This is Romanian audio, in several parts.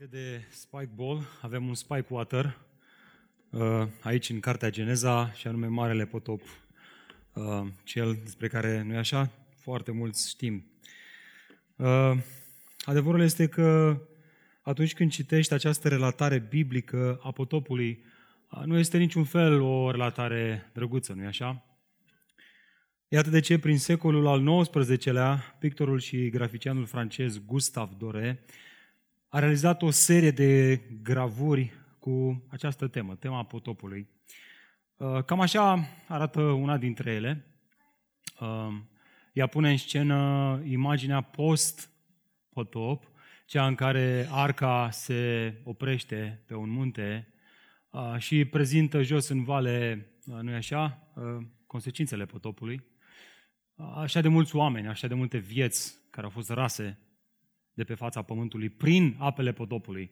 Înainte de Spike Ball, avem un Spike Water uh, aici în Cartea Geneza și anume Marele Potop, uh, cel despre care, nu așa, foarte mulți știm. Uh, adevărul este că atunci când citești această relatare biblică a potopului, nu este niciun fel o relatare drăguță, nu-i așa? Iată de ce, prin secolul al XIX-lea, pictorul și graficianul francez Gustave Doré a realizat o serie de gravuri cu această temă, tema potopului. Uh, cam așa arată una dintre ele. Uh, ea pune în scenă imaginea post-potop, cea în care arca se oprește pe un munte uh, și prezintă jos în vale, nu-i așa, consecințele potopului. Așa de mulți oameni, așa de multe vieți care au fost rase de pe fața pământului prin apele potopului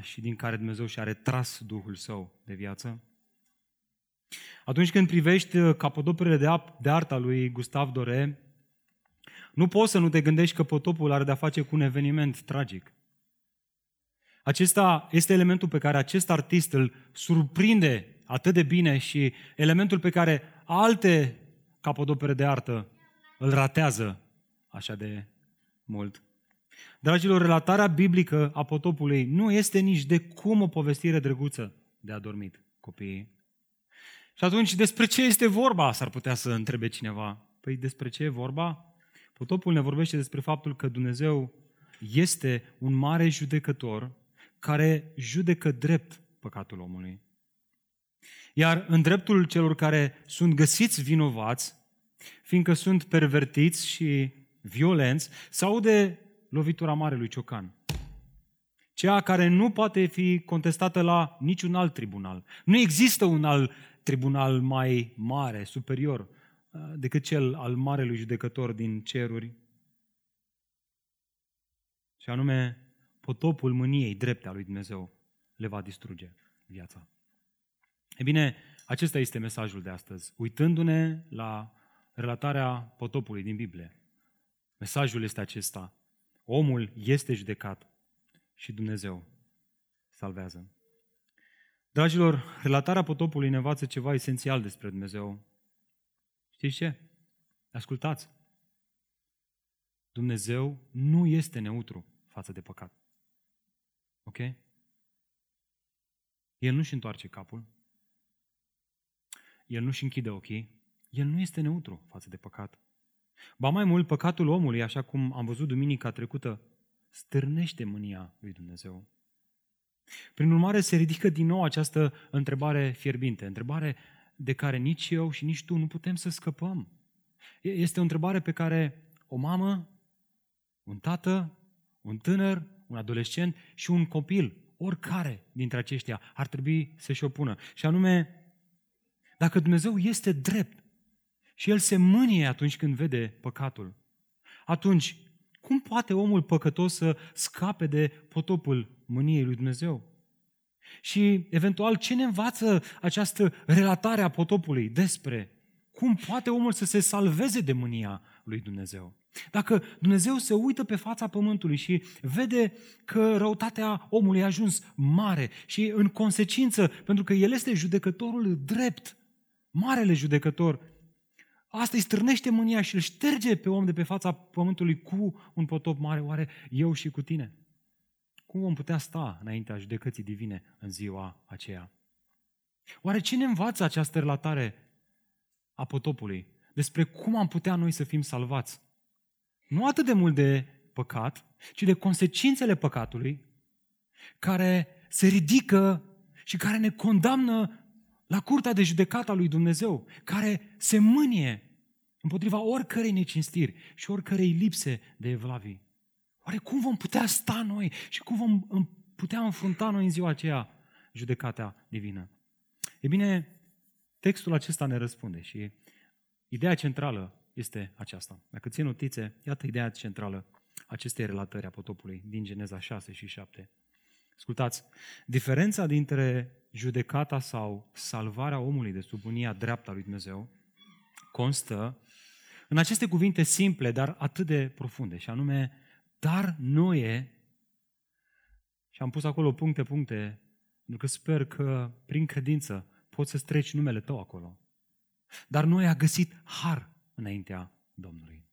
și din care Dumnezeu și-a retras Duhul Său de viață. Atunci când privești uh, capodoperele de, ap- de arta lui Gustav Dore, nu poți să nu te gândești că potopul are de-a face cu un eveniment tragic. Acesta este elementul pe care acest artist îl surprinde atât de bine și elementul pe care alte capodopere de artă îl ratează așa de mult. Dragilor, relatarea biblică a potopului nu este nici de cum o povestire drăguță de adormit copiii. Și atunci, despre ce este vorba, s-ar putea să întrebe cineva. Păi despre ce e vorba? Potopul ne vorbește despre faptul că Dumnezeu este un mare judecător care judecă drept păcatul omului. Iar în dreptul celor care sunt găsiți vinovați, fiindcă sunt pervertiți și violenți, sau de lovitura Marelui Ciocan. Cea care nu poate fi contestată la niciun alt tribunal. Nu există un alt tribunal mai mare, superior, uh, decât cel al Marelui Judecător din ceruri. Și anume, potopul mâniei drepte a lui Dumnezeu le va distruge viața. E bine, acesta este mesajul de astăzi. Uitându-ne la relatarea potopului din Biblie. Mesajul este acesta. Omul este judecat și Dumnezeu salvează. Dragilor, relatarea potopului ne învață ceva esențial despre Dumnezeu. Știți ce? Ascultați. Dumnezeu nu este neutru față de păcat. Ok? El nu-și întoarce capul. El nu-și închide ochii. El nu este neutru față de păcat. Ba mai mult, păcatul omului, așa cum am văzut duminica trecută, stârnește mânia lui Dumnezeu. Prin urmare, se ridică din nou această întrebare fierbinte, întrebare de care nici eu și nici tu nu putem să scăpăm. Este o întrebare pe care o mamă, un tată, un tânăr, un adolescent și un copil, oricare dintre aceștia, ar trebui să-și opună. Și anume, dacă Dumnezeu este drept, și el se mânie atunci când vede păcatul. Atunci, cum poate omul păcătos să scape de potopul mâniei lui Dumnezeu? Și, eventual, ce ne învață această relatare a potopului despre cum poate omul să se salveze de mânia lui Dumnezeu? Dacă Dumnezeu se uită pe fața pământului și vede că răutatea omului a ajuns mare și în consecință, pentru că El este judecătorul drept, marele judecător, Asta îi strânește mânia și îl șterge pe om de pe fața pământului cu un potop mare, oare eu și cu tine? Cum vom putea sta înaintea judecății divine în ziua aceea? Oare ce ne învață această relatare a potopului? Despre cum am putea noi să fim salvați? Nu atât de mult de păcat, ci de consecințele păcatului care se ridică și care ne condamnă la curtea de judecată a lui Dumnezeu, care se mânie împotriva oricărei necinstiri și oricărei lipse de evlavii. Oare cum vom putea sta noi și cum vom putea înfrunta noi în ziua aceea judecata divină? E bine, textul acesta ne răspunde și ideea centrală este aceasta. Dacă ții notițe, iată ideea centrală acestei relatări a potopului din Geneza 6 și 7. Ascultați, diferența dintre judecata sau salvarea omului de sub unia dreaptă a lui Dumnezeu constă în aceste cuvinte simple, dar atât de profunde, și anume, dar Noe Și am pus acolo puncte, puncte, pentru că sper că prin credință poți să treci numele tău acolo. Dar noi a găsit har înaintea Domnului.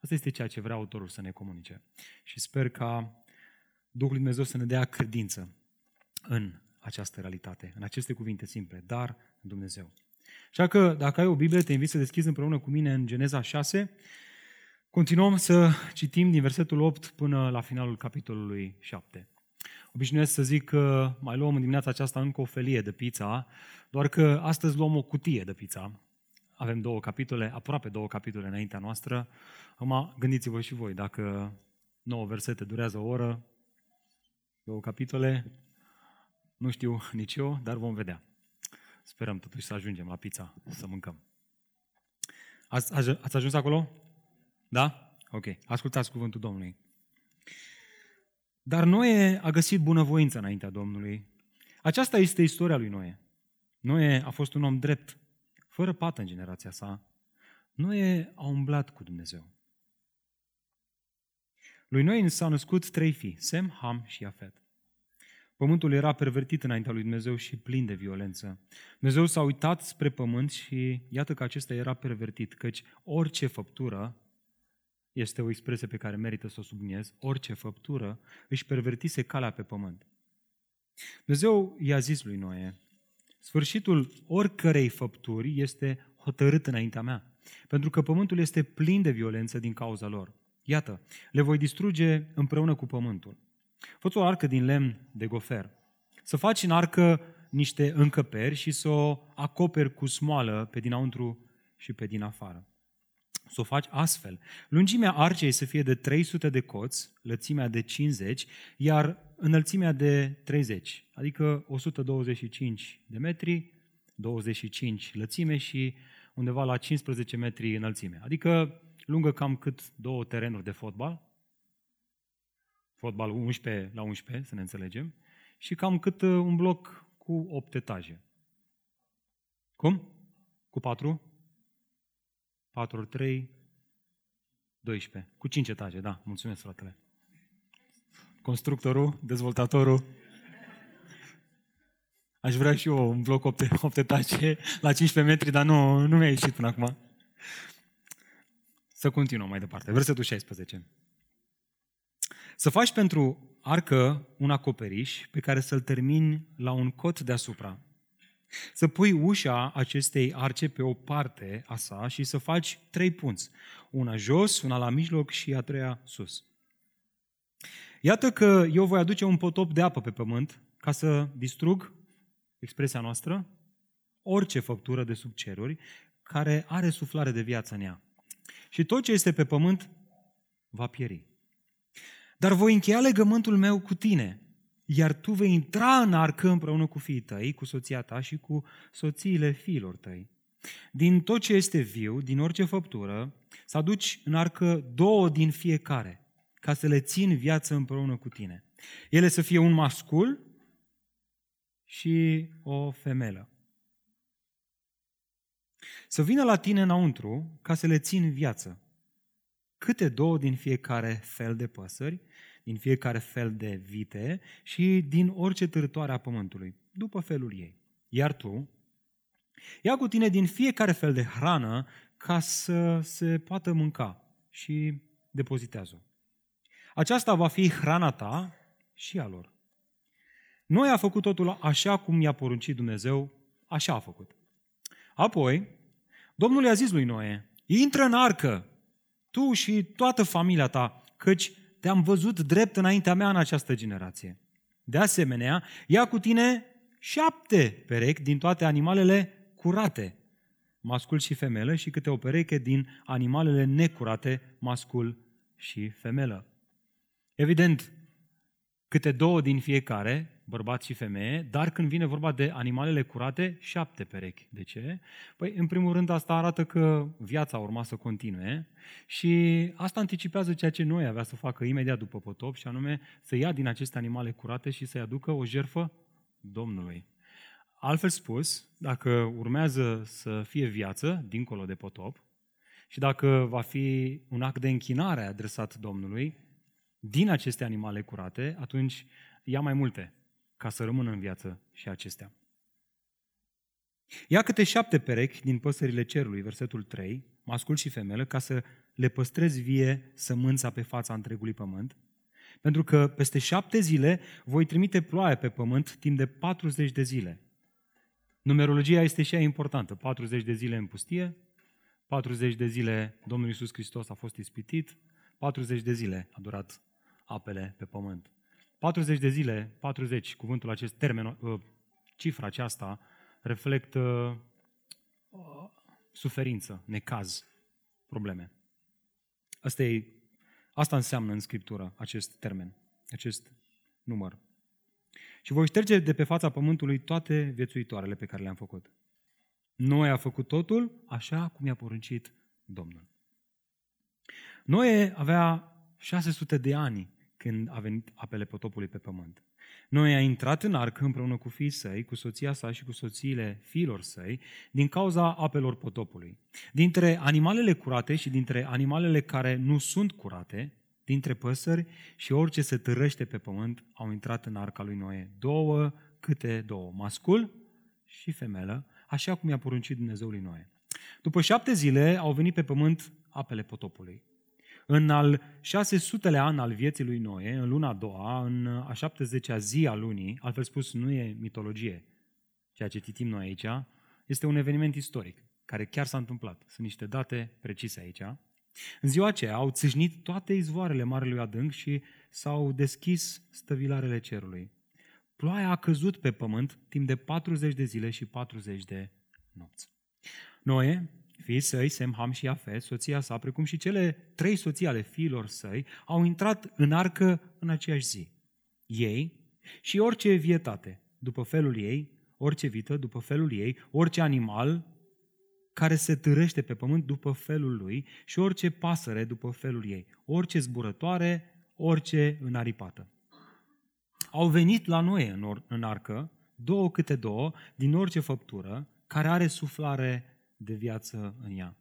Asta este ceea ce vrea autorul să ne comunice. Și sper ca Duhul Lui Dumnezeu să ne dea credință în această realitate, în aceste cuvinte simple, dar în Dumnezeu. Așa că, dacă ai o Biblie, te invit să deschizi împreună cu mine în Geneza 6. Continuăm să citim din versetul 8 până la finalul capitolului 7. Obișnuiesc să zic că mai luăm în dimineața aceasta încă o felie de pizza, doar că astăzi luăm o cutie de pizza. Avem două capitole, aproape două capitole înaintea noastră. Acum gândiți-vă și voi, dacă nouă versete durează o oră, două capitole, nu știu nici eu, dar vom vedea. Sperăm totuși să ajungem la pizza, să mâncăm. Ați, ați ajuns acolo? Da? Ok. Ascultați cuvântul Domnului. Dar Noe a găsit bunăvoință înaintea Domnului. Aceasta este istoria lui Noe. Noe a fost un om drept, fără pată în generația sa. Noe a umblat cu Dumnezeu. Lui Noe s-au născut trei fii, Sem, Ham și Afet. Pământul era pervertit înaintea lui Dumnezeu și plin de violență. Dumnezeu s-a uitat spre pământ și iată că acesta era pervertit, căci orice făptură, este o expresie pe care merită să o subliniez, orice făptură își pervertise calea pe pământ. Dumnezeu i-a zis lui Noe, sfârșitul oricărei făpturi este hotărât înaintea mea, pentru că pământul este plin de violență din cauza lor. Iată, le voi distruge împreună cu pământul. Fă o arcă din lemn de gofer. Să faci în arcă niște încăperi și să o acoperi cu smoală pe dinăuntru și pe din afară. Să o faci astfel. Lungimea arcei să fie de 300 de coți, lățimea de 50, iar înălțimea de 30, adică 125 de metri, 25 lățime și undeva la 15 metri înălțime. Adică lungă cam cât două terenuri de fotbal, fotbal 11 la 11, să ne înțelegem, și cam cât uh, un bloc cu 8 etaje. Cum? Cu 4? 4 ori 3, 12. Cu 5 etaje, da, mulțumesc, fratele. Constructorul, dezvoltatorul. Aș vrea și eu un bloc 8, 8 etaje la 15 metri, dar nu, nu mi-a ieșit până acum. Să continuăm mai departe. Versetul 16. Să faci pentru arcă un acoperiș pe care să-l termini la un cot deasupra. Să pui ușa acestei arce pe o parte a sa și să faci trei punți. Una jos, una la mijloc și a treia sus. Iată că eu voi aduce un potop de apă pe pământ ca să distrug, expresia noastră, orice făptură de sub ceruri care are suflare de viață în ea. Și tot ce este pe pământ va pieri. Dar voi încheia legământul meu cu tine, iar tu vei intra în arcă împreună cu fiii tăi, cu soția ta și cu soțiile fiilor tăi. Din tot ce este viu, din orice făptură, să aduci în arcă două din fiecare, ca să le țin viață împreună cu tine. Ele să fie un mascul și o femelă. Să vină la tine înăuntru ca să le țin viață câte două din fiecare fel de păsări, din fiecare fel de vite și din orice târătoare a pământului, după felul ei. Iar tu, ia cu tine din fiecare fel de hrană ca să se poată mânca și depozitează-o. Aceasta va fi hrana ta și a lor. Noi a făcut totul așa cum i-a poruncit Dumnezeu, așa a făcut. Apoi, Domnul i-a zis lui Noe, intră în arcă tu și toată familia ta, căci te-am văzut drept înaintea mea în această generație. De asemenea, ia cu tine șapte perechi din toate animalele curate, mascul și femelă, și câte o pereche din animalele necurate, mascul și femelă. Evident, câte două din fiecare, bărbat și femeie, dar când vine vorba de animalele curate, șapte perechi. De ce? Păi, în primul rând, asta arată că viața urma să continue și asta anticipează ceea ce noi avea să facă imediat după potop și anume să ia din aceste animale curate și să-i aducă o jerfă Domnului. Altfel spus, dacă urmează să fie viață dincolo de potop și dacă va fi un act de închinare adresat Domnului din aceste animale curate, atunci ia mai multe ca să rămână în viață și acestea. Ia câte șapte perechi din păsările cerului, versetul 3, mascul și femelă, ca să le păstrezi vie sămânța pe fața întregului pământ, pentru că peste șapte zile voi trimite ploaie pe pământ timp de 40 de zile. Numerologia este și ea importantă. 40 de zile în pustie, 40 de zile Domnul Iisus Hristos a fost ispitit, 40 de zile a durat apele pe pământ. 40 de zile, 40, cuvântul acest termen, uh, cifra aceasta, reflectă uh, suferință, necaz, probleme. Asta, e, asta înseamnă în Scriptură acest termen, acest număr. Și voi șterge de pe fața pământului toate viețuitoarele pe care le-am făcut. Noe a făcut totul așa cum i-a poruncit Domnul. Noe avea 600 de ani când a venit apele potopului pe pământ. Noi a intrat în arc împreună cu fiii săi, cu soția sa și cu soțiile fiilor săi, din cauza apelor potopului. Dintre animalele curate și dintre animalele care nu sunt curate, dintre păsări și orice se târăște pe pământ, au intrat în arca lui Noe. Două câte două, mascul și femelă, așa cum i-a poruncit Dumnezeu lui Noe. După șapte zile au venit pe pământ apele potopului. În al 600-lea an al vieții lui Noe, în luna a doua, în a 70-a zi a lunii, altfel spus, nu e mitologie, ceea ce citim noi aici, este un eveniment istoric, care chiar s-a întâmplat. Sunt niște date precise aici. În ziua aceea au țâșnit toate izvoarele Marelui Adânc și s-au deschis stăvilarele cerului. Ploaia a căzut pe pământ timp de 40 de zile și 40 de nopți. Noe fiii săi, Sem, Ham și Afet, soția sa, precum și cele trei soții ale fiilor săi, au intrat în arcă în aceeași zi. Ei și orice vietate, după felul ei, orice vită, după felul ei, orice animal care se târăște pe pământ după felul lui și orice pasăre după felul ei, orice zburătoare, orice înaripată. Au venit la noi în, or- în arcă, două câte două, din orice făptură, care are suflare de viață în ea.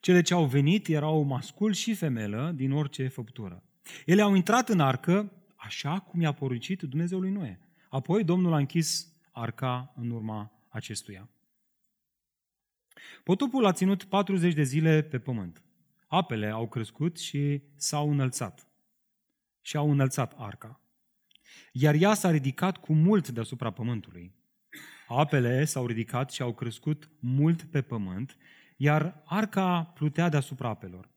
Cele ce au venit erau mascul și femelă din orice făptură. Ele au intrat în arcă așa cum i-a poruncit Dumnezeu lui Noe. Apoi Domnul a închis arca în urma acestuia. Potopul a ținut 40 de zile pe pământ. Apele au crescut și s-au înălțat. Și au înălțat arca. Iar ea s-a ridicat cu mult deasupra pământului. Apele s-au ridicat și au crescut mult pe pământ, iar arca plutea deasupra apelor.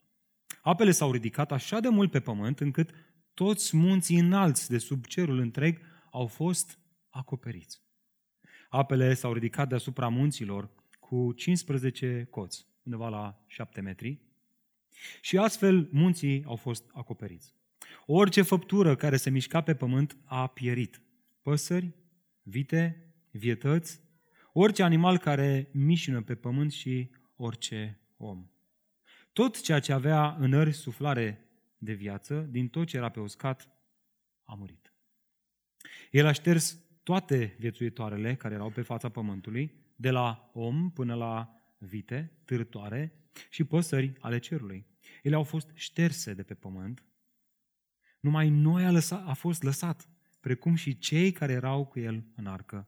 Apele s-au ridicat așa de mult pe pământ încât toți munții înalți de sub cerul întreg au fost acoperiți. Apele s-au ridicat deasupra munților cu 15 coți, undeva la 7 metri, și astfel munții au fost acoperiți. Orice făptură care se mișca pe pământ a pierit. Păsări, vite, vietăți, orice animal care mișină pe pământ și orice om. Tot ceea ce avea înări suflare de viață, din tot ce era pe uscat, a murit. El a șters toate viețuitoarele care erau pe fața pământului, de la om până la vite, târtoare și păsări ale cerului. Ele au fost șterse de pe pământ. Numai noi a, lăsat, a fost lăsat, precum și cei care erau cu el în arcă.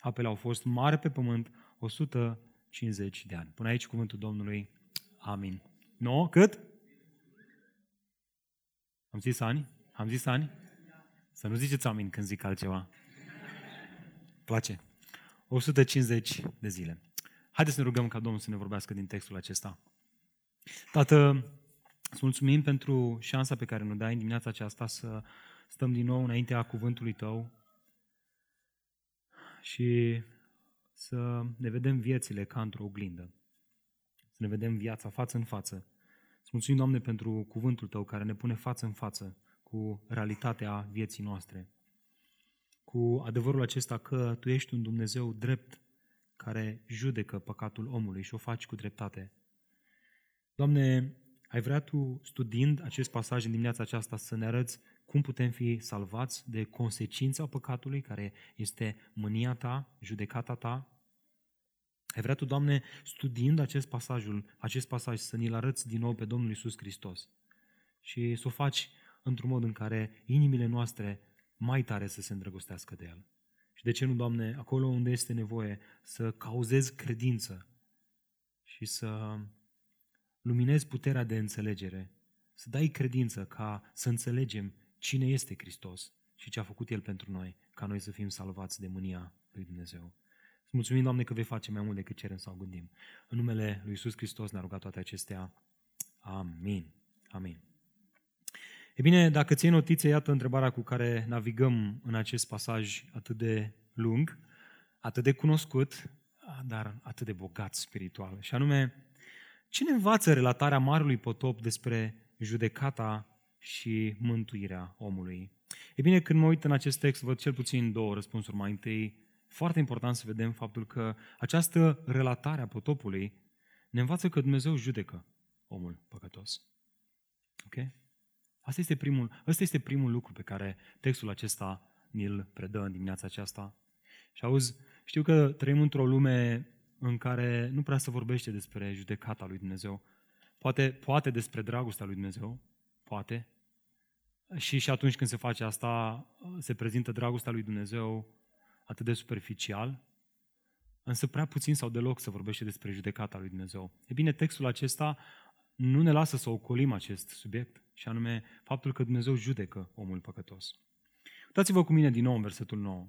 Apele au fost mari pe pământ 150 de ani. Până aici cuvântul Domnului. Amin. No? Cât? Am zis ani? Am zis ani? Să nu ziceți amin când zic altceva. Place. 150 de zile. Haideți să ne rugăm ca Domnul să ne vorbească din textul acesta. Tată, îți mulțumim pentru șansa pe care ne dai în dimineața aceasta să stăm din nou înaintea cuvântului Tău, și să ne vedem viețile ca într-o oglindă. Să ne vedem viața față în față. Îți mulțumim, Doamne, pentru cuvântul Tău care ne pune față în față cu realitatea vieții noastre. Cu adevărul acesta că Tu ești un Dumnezeu drept care judecă păcatul omului și o faci cu dreptate. Doamne, ai vrea Tu, studiind acest pasaj în dimineața aceasta, să ne arăți cum putem fi salvați de consecința păcatului, care este mânia ta, judecata ta. Ai vrea tu, Doamne, studiind acest pasajul, acest pasaj, să ni-l arăți din nou pe Domnul Isus Hristos și să o faci într-un mod în care inimile noastre mai tare să se îndrăgostească de El. Și de ce nu, Doamne, acolo unde este nevoie să cauzezi credință și să luminezi puterea de înțelegere, să dai credință ca să înțelegem cine este Hristos și ce a făcut El pentru noi, ca noi să fim salvați de mânia lui Dumnezeu. Îți mulțumim, Doamne, că vei face mai mult decât cerem sau gândim. În numele lui Iisus Hristos ne-a rugat toate acestea. Amin. Amin. E bine, dacă ții notițe, iată întrebarea cu care navigăm în acest pasaj atât de lung, atât de cunoscut, dar atât de bogat spiritual. Și anume, cine învață relatarea Marului Potop despre judecata și mântuirea omului? E bine, când mă uit în acest text, văd cel puțin două răspunsuri. Mai întâi, foarte important să vedem faptul că această relatare a potopului ne învață că Dumnezeu judecă omul păcătos. Ok? Asta este primul, asta este primul lucru pe care textul acesta ni-l predă în dimineața aceasta. Și auzi, știu că trăim într-o lume în care nu prea se vorbește despre judecata lui Dumnezeu. Poate, poate despre dragostea lui Dumnezeu, poate. Și și atunci când se face asta, se prezintă dragostea lui Dumnezeu atât de superficial, însă prea puțin sau deloc se vorbește despre judecata lui Dumnezeu. E bine, textul acesta nu ne lasă să ocolim acest subiect, și anume faptul că Dumnezeu judecă omul păcătos. Uitați-vă cu mine din nou în versetul 9.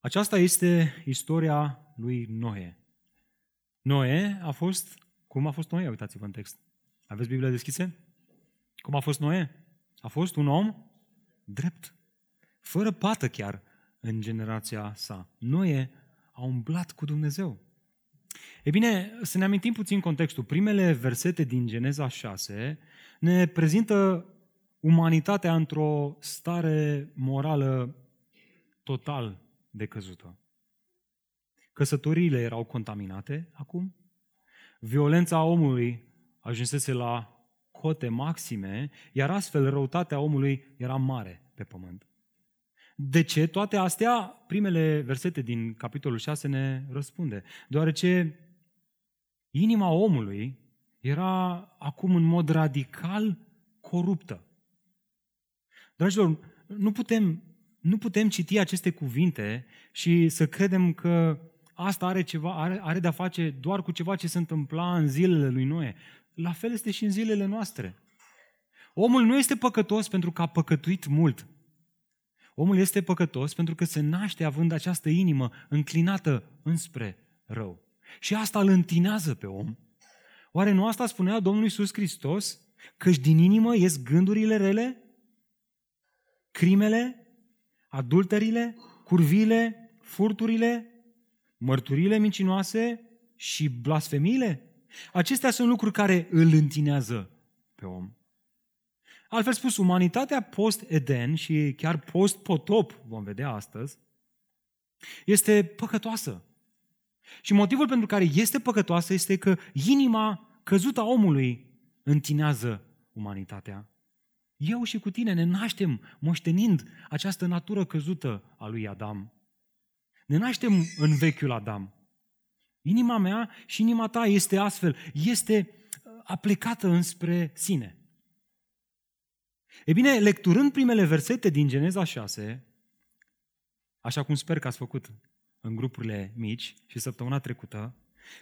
Aceasta este istoria lui Noe. Noe a fost, cum a fost Noe? Uitați-vă în text. Aveți Biblia deschise? Cum a fost Noe? A fost un om drept, fără pată chiar în generația sa. Noe a umblat cu Dumnezeu. E bine, să ne amintim puțin contextul. Primele versete din Geneza 6 ne prezintă umanitatea într-o stare morală total decăzută. Căsătoriile erau contaminate acum, violența omului ajunsese la cote maxime, iar astfel răutatea omului era mare pe pământ. De ce? Toate astea, primele versete din capitolul 6 ne răspunde. Deoarece inima omului era acum în mod radical coruptă. Dragilor, nu putem, nu putem citi aceste cuvinte și să credem că asta are, ceva, are, are de-a face doar cu ceva ce se întâmpla în zilele lui Noe. La fel este și în zilele noastre. Omul nu este păcătos pentru că a păcătuit mult. Omul este păcătos pentru că se naște având această inimă înclinată înspre rău. Și asta îl întinează pe om. Oare nu asta spunea Domnul Iisus Hristos? Căci din inimă ies gândurile rele, crimele, adulterile, curvile, furturile, mărturile mincinoase și blasfemiile? Acestea sunt lucruri care îl întinează pe om. Altfel spus, umanitatea post-Eden și chiar post-potop, vom vedea astăzi, este păcătoasă. Și motivul pentru care este păcătoasă este că inima căzută a omului întinează umanitatea. Eu și cu tine ne naștem moștenind această natură căzută a lui Adam. Ne naștem în vechiul Adam. Inima mea și inima ta este astfel, este aplicată înspre sine. E bine, lecturând primele versete din Geneza 6, așa cum sper că ați făcut în grupurile mici și săptămâna trecută,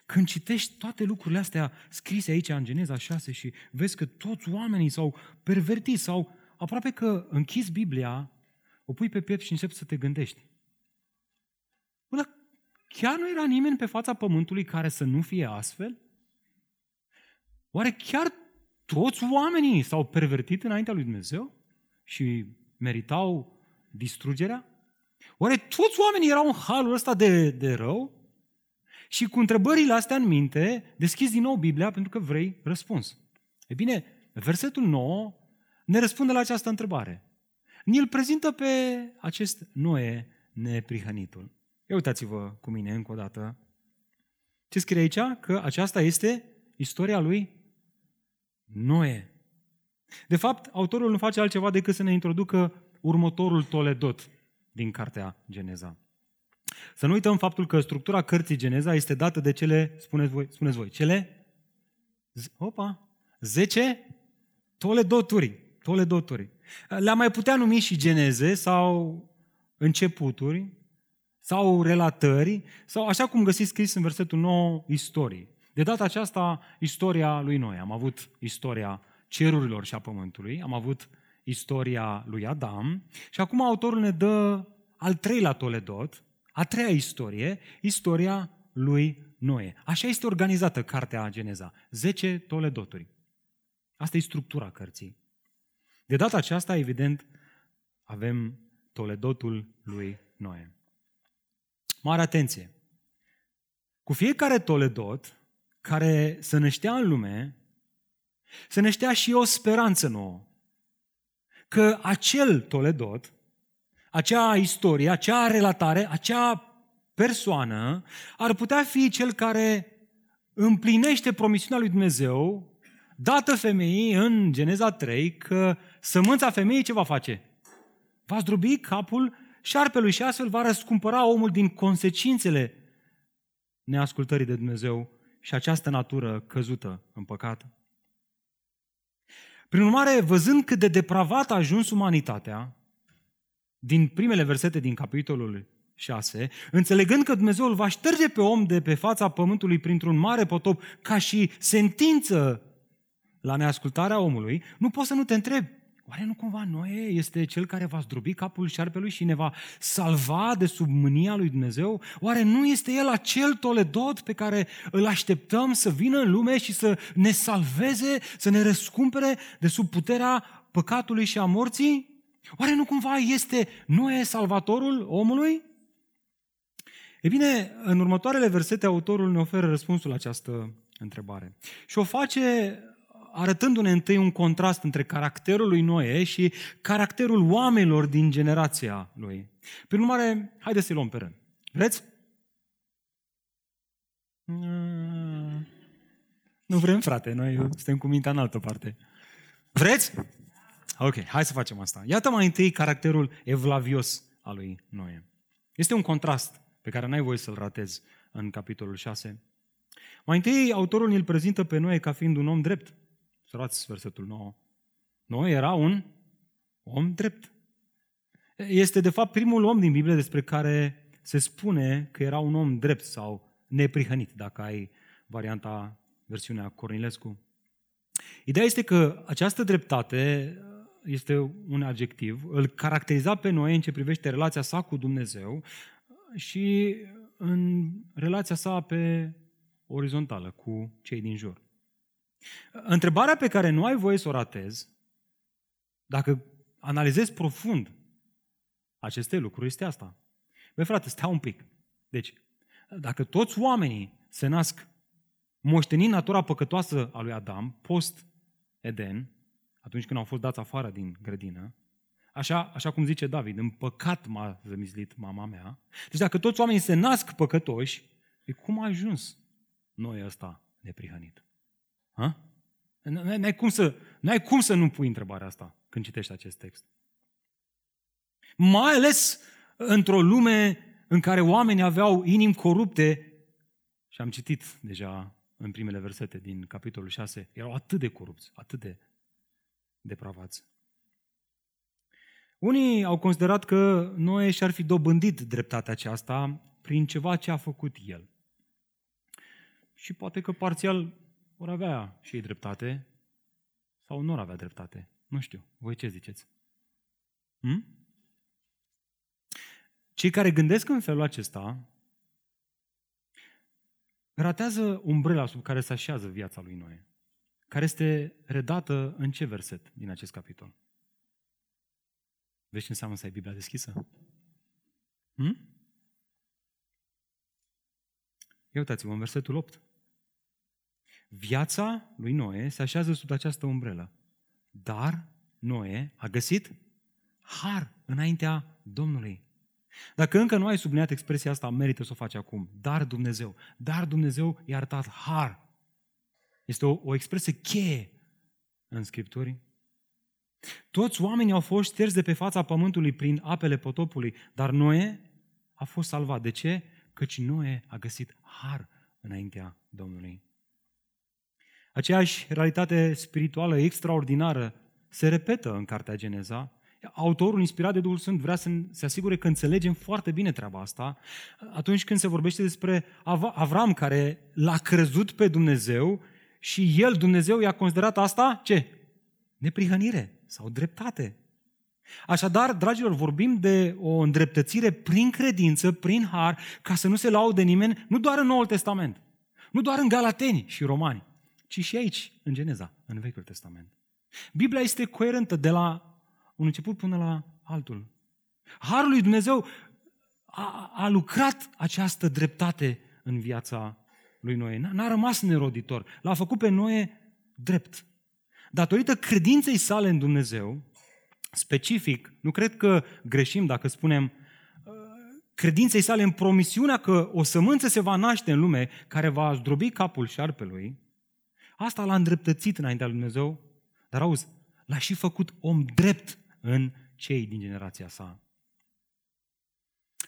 când citești toate lucrurile astea scrise aici în Geneza 6 și vezi că toți oamenii s-au pervertit sau aproape că închizi Biblia, o pui pe piept și începi să te gândești. Bă, chiar nu era nimeni pe fața pământului care să nu fie astfel? Oare chiar toți oamenii s-au pervertit înaintea lui Dumnezeu și meritau distrugerea? Oare toți oamenii erau în halul ăsta de, de rău? Și cu întrebările astea în minte, deschizi din nou Biblia pentru că vrei răspuns. E bine, versetul 9 ne răspunde la această întrebare. Ni-l prezintă pe acest Noe neprihănitul. Ia uitați-vă cu mine încă o dată. Ce scrie aici? Că aceasta este istoria lui Noe. De fapt, autorul nu face altceva decât să ne introducă următorul toledot din cartea Geneza. Să nu uităm faptul că structura cărții Geneza este dată de cele, spuneți voi, spuneți voi cele, opa, 10 toledoturi. toledoturi. Le-am mai putea numi și geneze sau începuturi sau relatări sau, așa cum găsiți scris în versetul 9, istorii. De data aceasta, istoria lui Noe. Am avut istoria cerurilor și a pământului, am avut istoria lui Adam și acum autorul ne dă al treilea Toledot, a treia istorie, istoria lui Noe. Așa este organizată cartea Geneza. Zece Toledoturi. Asta e structura cărții. De data aceasta, evident, avem Toledotul lui Noe. Mare atenție! Cu fiecare Toledot care se năștea în lume, se năștea și o speranță nouă. Că acel Toledot, acea istorie, acea relatare, acea persoană ar putea fi cel care împlinește promisiunea lui Dumnezeu dată femeii în Geneza 3 că sămânța femeii ce va face? Va zdrobi capul șarpelui și astfel va răscumpăra omul din consecințele neascultării de Dumnezeu și această natură căzută în păcat. Prin urmare, văzând cât de depravat a ajuns umanitatea, din primele versete din capitolul 6, înțelegând că Dumnezeu îl va șterge pe om de pe fața pământului printr-un mare potop ca și sentință la neascultarea omului, nu poți să nu te întrebi, oare nu cumva Noe este cel care va zdrobi capul șarpelui și ne va salva de sub mânia lui Dumnezeu? Oare nu este el acel toledot pe care îl așteptăm să vină în lume și să ne salveze, să ne răscumpere de sub puterea păcatului și a morții? Oare nu cumva este Noe salvatorul omului? E bine, în următoarele versete, autorul ne oferă răspunsul la această întrebare. Și o face arătându-ne întâi un contrast între caracterul lui Noe și caracterul oamenilor din generația lui. Prin urmare, haideți să-i luăm pe rând. Vreți? Nu vrem, frate, noi suntem cu mintea în altă parte. Vreți? Ok, hai să facem asta. Iată mai întâi caracterul evlavios al lui Noe. Este un contrast pe care n-ai voie să-l ratezi în capitolul 6. Mai întâi, autorul îl prezintă pe Noe ca fiind un om drept. Observați versetul 9. Noe era un om drept. Este, de fapt, primul om din Biblie despre care se spune că era un om drept sau neprihănit, dacă ai varianta, versiunea Cornilescu. Ideea este că această dreptate este un adjectiv, îl caracteriza pe Noe în ce privește relația sa cu Dumnezeu și în relația sa pe orizontală cu cei din jur. Întrebarea pe care nu ai voie să o ratezi, dacă analizezi profund aceste lucruri, este asta. Băi frate, stai un pic. Deci, dacă toți oamenii se nasc moștenind natura păcătoasă a lui Adam, post-Eden, atunci când au fost dați afară din grădină, așa, așa cum zice David, în păcat m-a zămislit mama mea. Deci dacă toți oamenii se nasc păcătoși, e cum a ajuns noi ăsta neprihănit? Ha? N-ai cum, să, n-ai cum să nu pui întrebarea asta când citești acest text. Mai ales într-o lume în care oamenii aveau inimi corupte, și am citit deja în primele versete din capitolul 6, erau atât de corupți, atât de depravați. Unii au considerat că Noe și-ar fi dobândit dreptatea aceasta prin ceva ce a făcut el. Și poate că parțial vor avea și ei dreptate sau nu vor avea dreptate. Nu știu. Voi ce ziceți? Hm? Cei care gândesc în felul acesta ratează umbrela sub care se așează viața lui Noe, care este redată în ce verset din acest capitol? Vezi ce înseamnă să ai Biblia deschisă? Hm? Ia uitați-vă în versetul 8. Viața lui Noe se așează sub această umbrelă. Dar Noe a găsit har înaintea Domnului. Dacă încă nu ai subliniat expresia asta, merită să o faci acum. Dar Dumnezeu. Dar Dumnezeu i-a arătat har. Este o, o expresie cheie în Scripturi. Toți oamenii au fost șterți de pe fața pământului prin apele potopului, dar Noe a fost salvat. De ce? Căci Noe a găsit har înaintea Domnului. Aceeași realitate spirituală extraordinară se repetă în Cartea Geneza. Autorul, inspirat de Duhul Sfânt, vrea să se asigure că înțelegem foarte bine treaba asta. Atunci când se vorbește despre Avram, care l-a crezut pe Dumnezeu și el, Dumnezeu, i-a considerat asta, ce? Neprihănire sau dreptate. Așadar, dragilor, vorbim de o îndreptățire prin credință, prin har, ca să nu se laude nimeni, nu doar în Noul Testament, nu doar în Galateni și Romani, ci și aici, în Geneza, în Vechiul Testament. Biblia este coerentă de la un început până la altul. Harul lui Dumnezeu a, a lucrat această dreptate în viața lui Noe. N-a rămas neroditor. L-a făcut pe Noe drept. Datorită credinței sale în Dumnezeu, specific, nu cred că greșim dacă spunem uh, credinței sale în promisiunea că o sămânță se va naște în lume care va zdrobi capul șarpelui, asta l-a îndreptățit înaintea lui Dumnezeu, dar auzi, l-a și făcut om drept în cei din generația sa.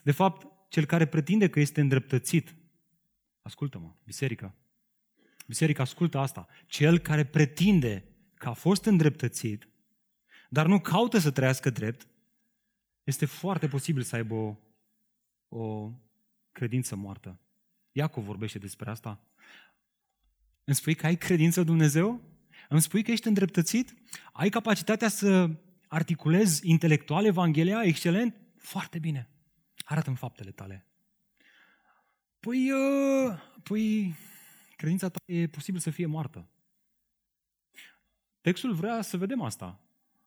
De fapt, cel care pretinde că este îndreptățit, ascultă-mă, biserica, biserica ascultă asta, cel care pretinde că a fost îndreptățit, dar nu caută să trăiască drept, este foarte posibil să aibă o, o credință moartă. Iacov vorbește despre asta. Îmi spui că ai credință în Dumnezeu? Îmi spui că ești îndreptățit? Ai capacitatea să articulezi intelectual Evanghelia excelent? Foarte bine. Arată-mi faptele tale. Păi, uh, păi, credința ta e posibil să fie moartă. Textul vrea să vedem asta.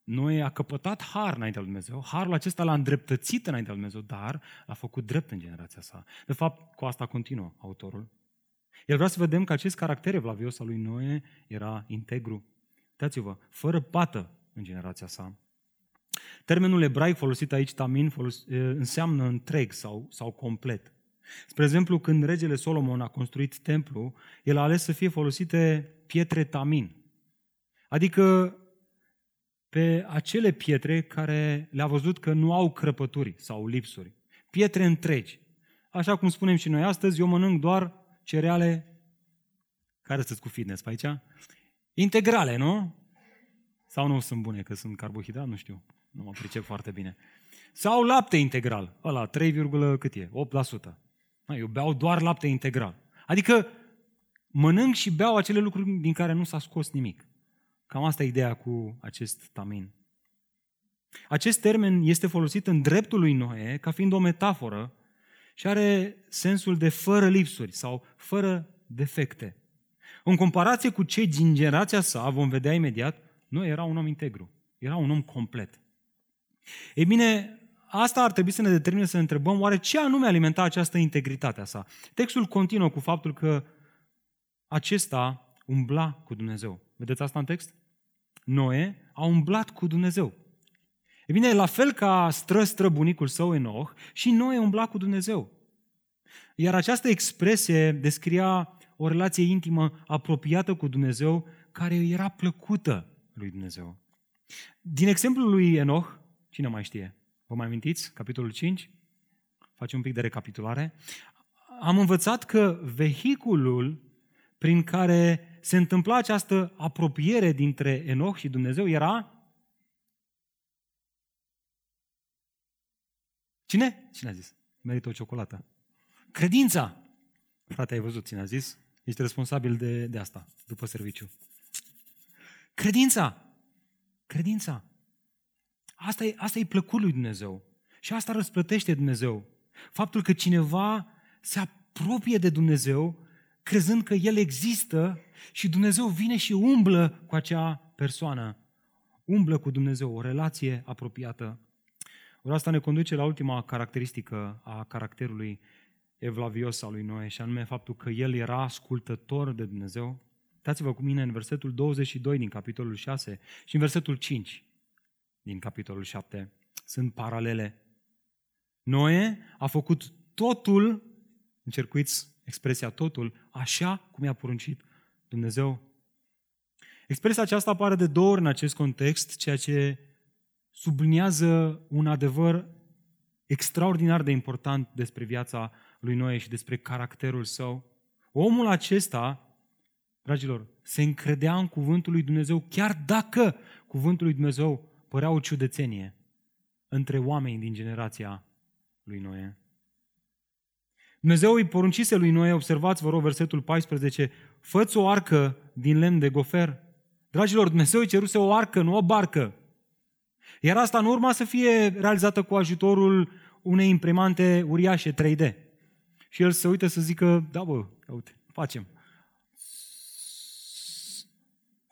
Noi a căpătat har înaintea lui Dumnezeu, harul acesta l-a îndreptățit înaintea lui Dumnezeu, dar l-a făcut drept în generația sa. De fapt, cu asta continuă autorul. El vrea să vedem că acest caracter evlavios al lui Noe era integru. Uitați-vă, fără pată în generația sa. Termenul ebraic folosit aici, tamin, folos, înseamnă întreg sau, sau complet. Spre exemplu, când regele Solomon a construit templu, el a ales să fie folosite pietre tamin. Adică pe acele pietre care le-a văzut că nu au crăpături sau lipsuri. Pietre întregi. Așa cum spunem și noi astăzi, eu mănânc doar cereale care sunt cu fitness pe aici? Integrale, nu? Sau nu sunt bune, că sunt carbohidrat, nu știu. Nu mă pricep foarte bine. Sau lapte integral, ăla 3, cât e? 8%. Eu beau doar lapte integral. Adică mănânc și beau acele lucruri din care nu s-a scos nimic. Cam asta e ideea cu acest tamin. Acest termen este folosit în dreptul lui Noe ca fiind o metaforă și are sensul de fără lipsuri sau fără defecte. În comparație cu cei din generația sa, vom vedea imediat, Noe era un om integru, era un om complet. Ei bine, asta ar trebui să ne determine să ne întrebăm oare ce anume alimenta această integritate a sa. Textul continuă cu faptul că acesta umbla cu Dumnezeu. Vedeți asta în text? Noe a umblat cu Dumnezeu. E bine, la fel ca stră străbunicul său Enoch, și Noe umbla cu Dumnezeu. Iar această expresie descria o relație intimă apropiată cu Dumnezeu, care era plăcută lui Dumnezeu. Din exemplul lui Enoch, cine mai știe? Vă mai amintiți? Capitolul 5? Facem un pic de recapitulare. Am învățat că vehiculul prin care se întâmpla această apropiere dintre Enoch și Dumnezeu era Cine? Cine a zis? Merită o ciocolată. Credința. Frate, ai văzut cine a zis? Ești responsabil de, de asta, după serviciu. Credința. Credința. Asta e, asta e plăcut lui Dumnezeu. Și asta răsplătește Dumnezeu. Faptul că cineva se apropie de Dumnezeu crezând că El există și Dumnezeu vine și umblă cu acea persoană. Umblă cu Dumnezeu, o relație apropiată. Ori asta ne conduce la ultima caracteristică a caracterului evlavios al lui Noe, și anume faptul că el era ascultător de Dumnezeu. Uitați-vă cu mine în versetul 22 din capitolul 6 și în versetul 5 din capitolul 7. Sunt paralele. Noe a făcut totul, încercuiți expresia totul, așa cum i-a poruncit Dumnezeu. Expresia aceasta apare de două ori în acest context, ceea ce subliniază un adevăr extraordinar de important despre viața lui Noe și despre caracterul său. Omul acesta, dragilor, se încredea în cuvântul lui Dumnezeu, chiar dacă cuvântul lui Dumnezeu părea o ciudățenie între oameni din generația lui Noe. Dumnezeu îi poruncise lui Noe, observați, vă rog, versetul 14, făți o arcă din lemn de gofer. Dragilor, Dumnezeu îi ceruse o arcă, nu o barcă. Iar asta nu urma să fie realizată cu ajutorul unei imprimante uriașe 3D. Și el se uită să zică, da bă, uite, facem.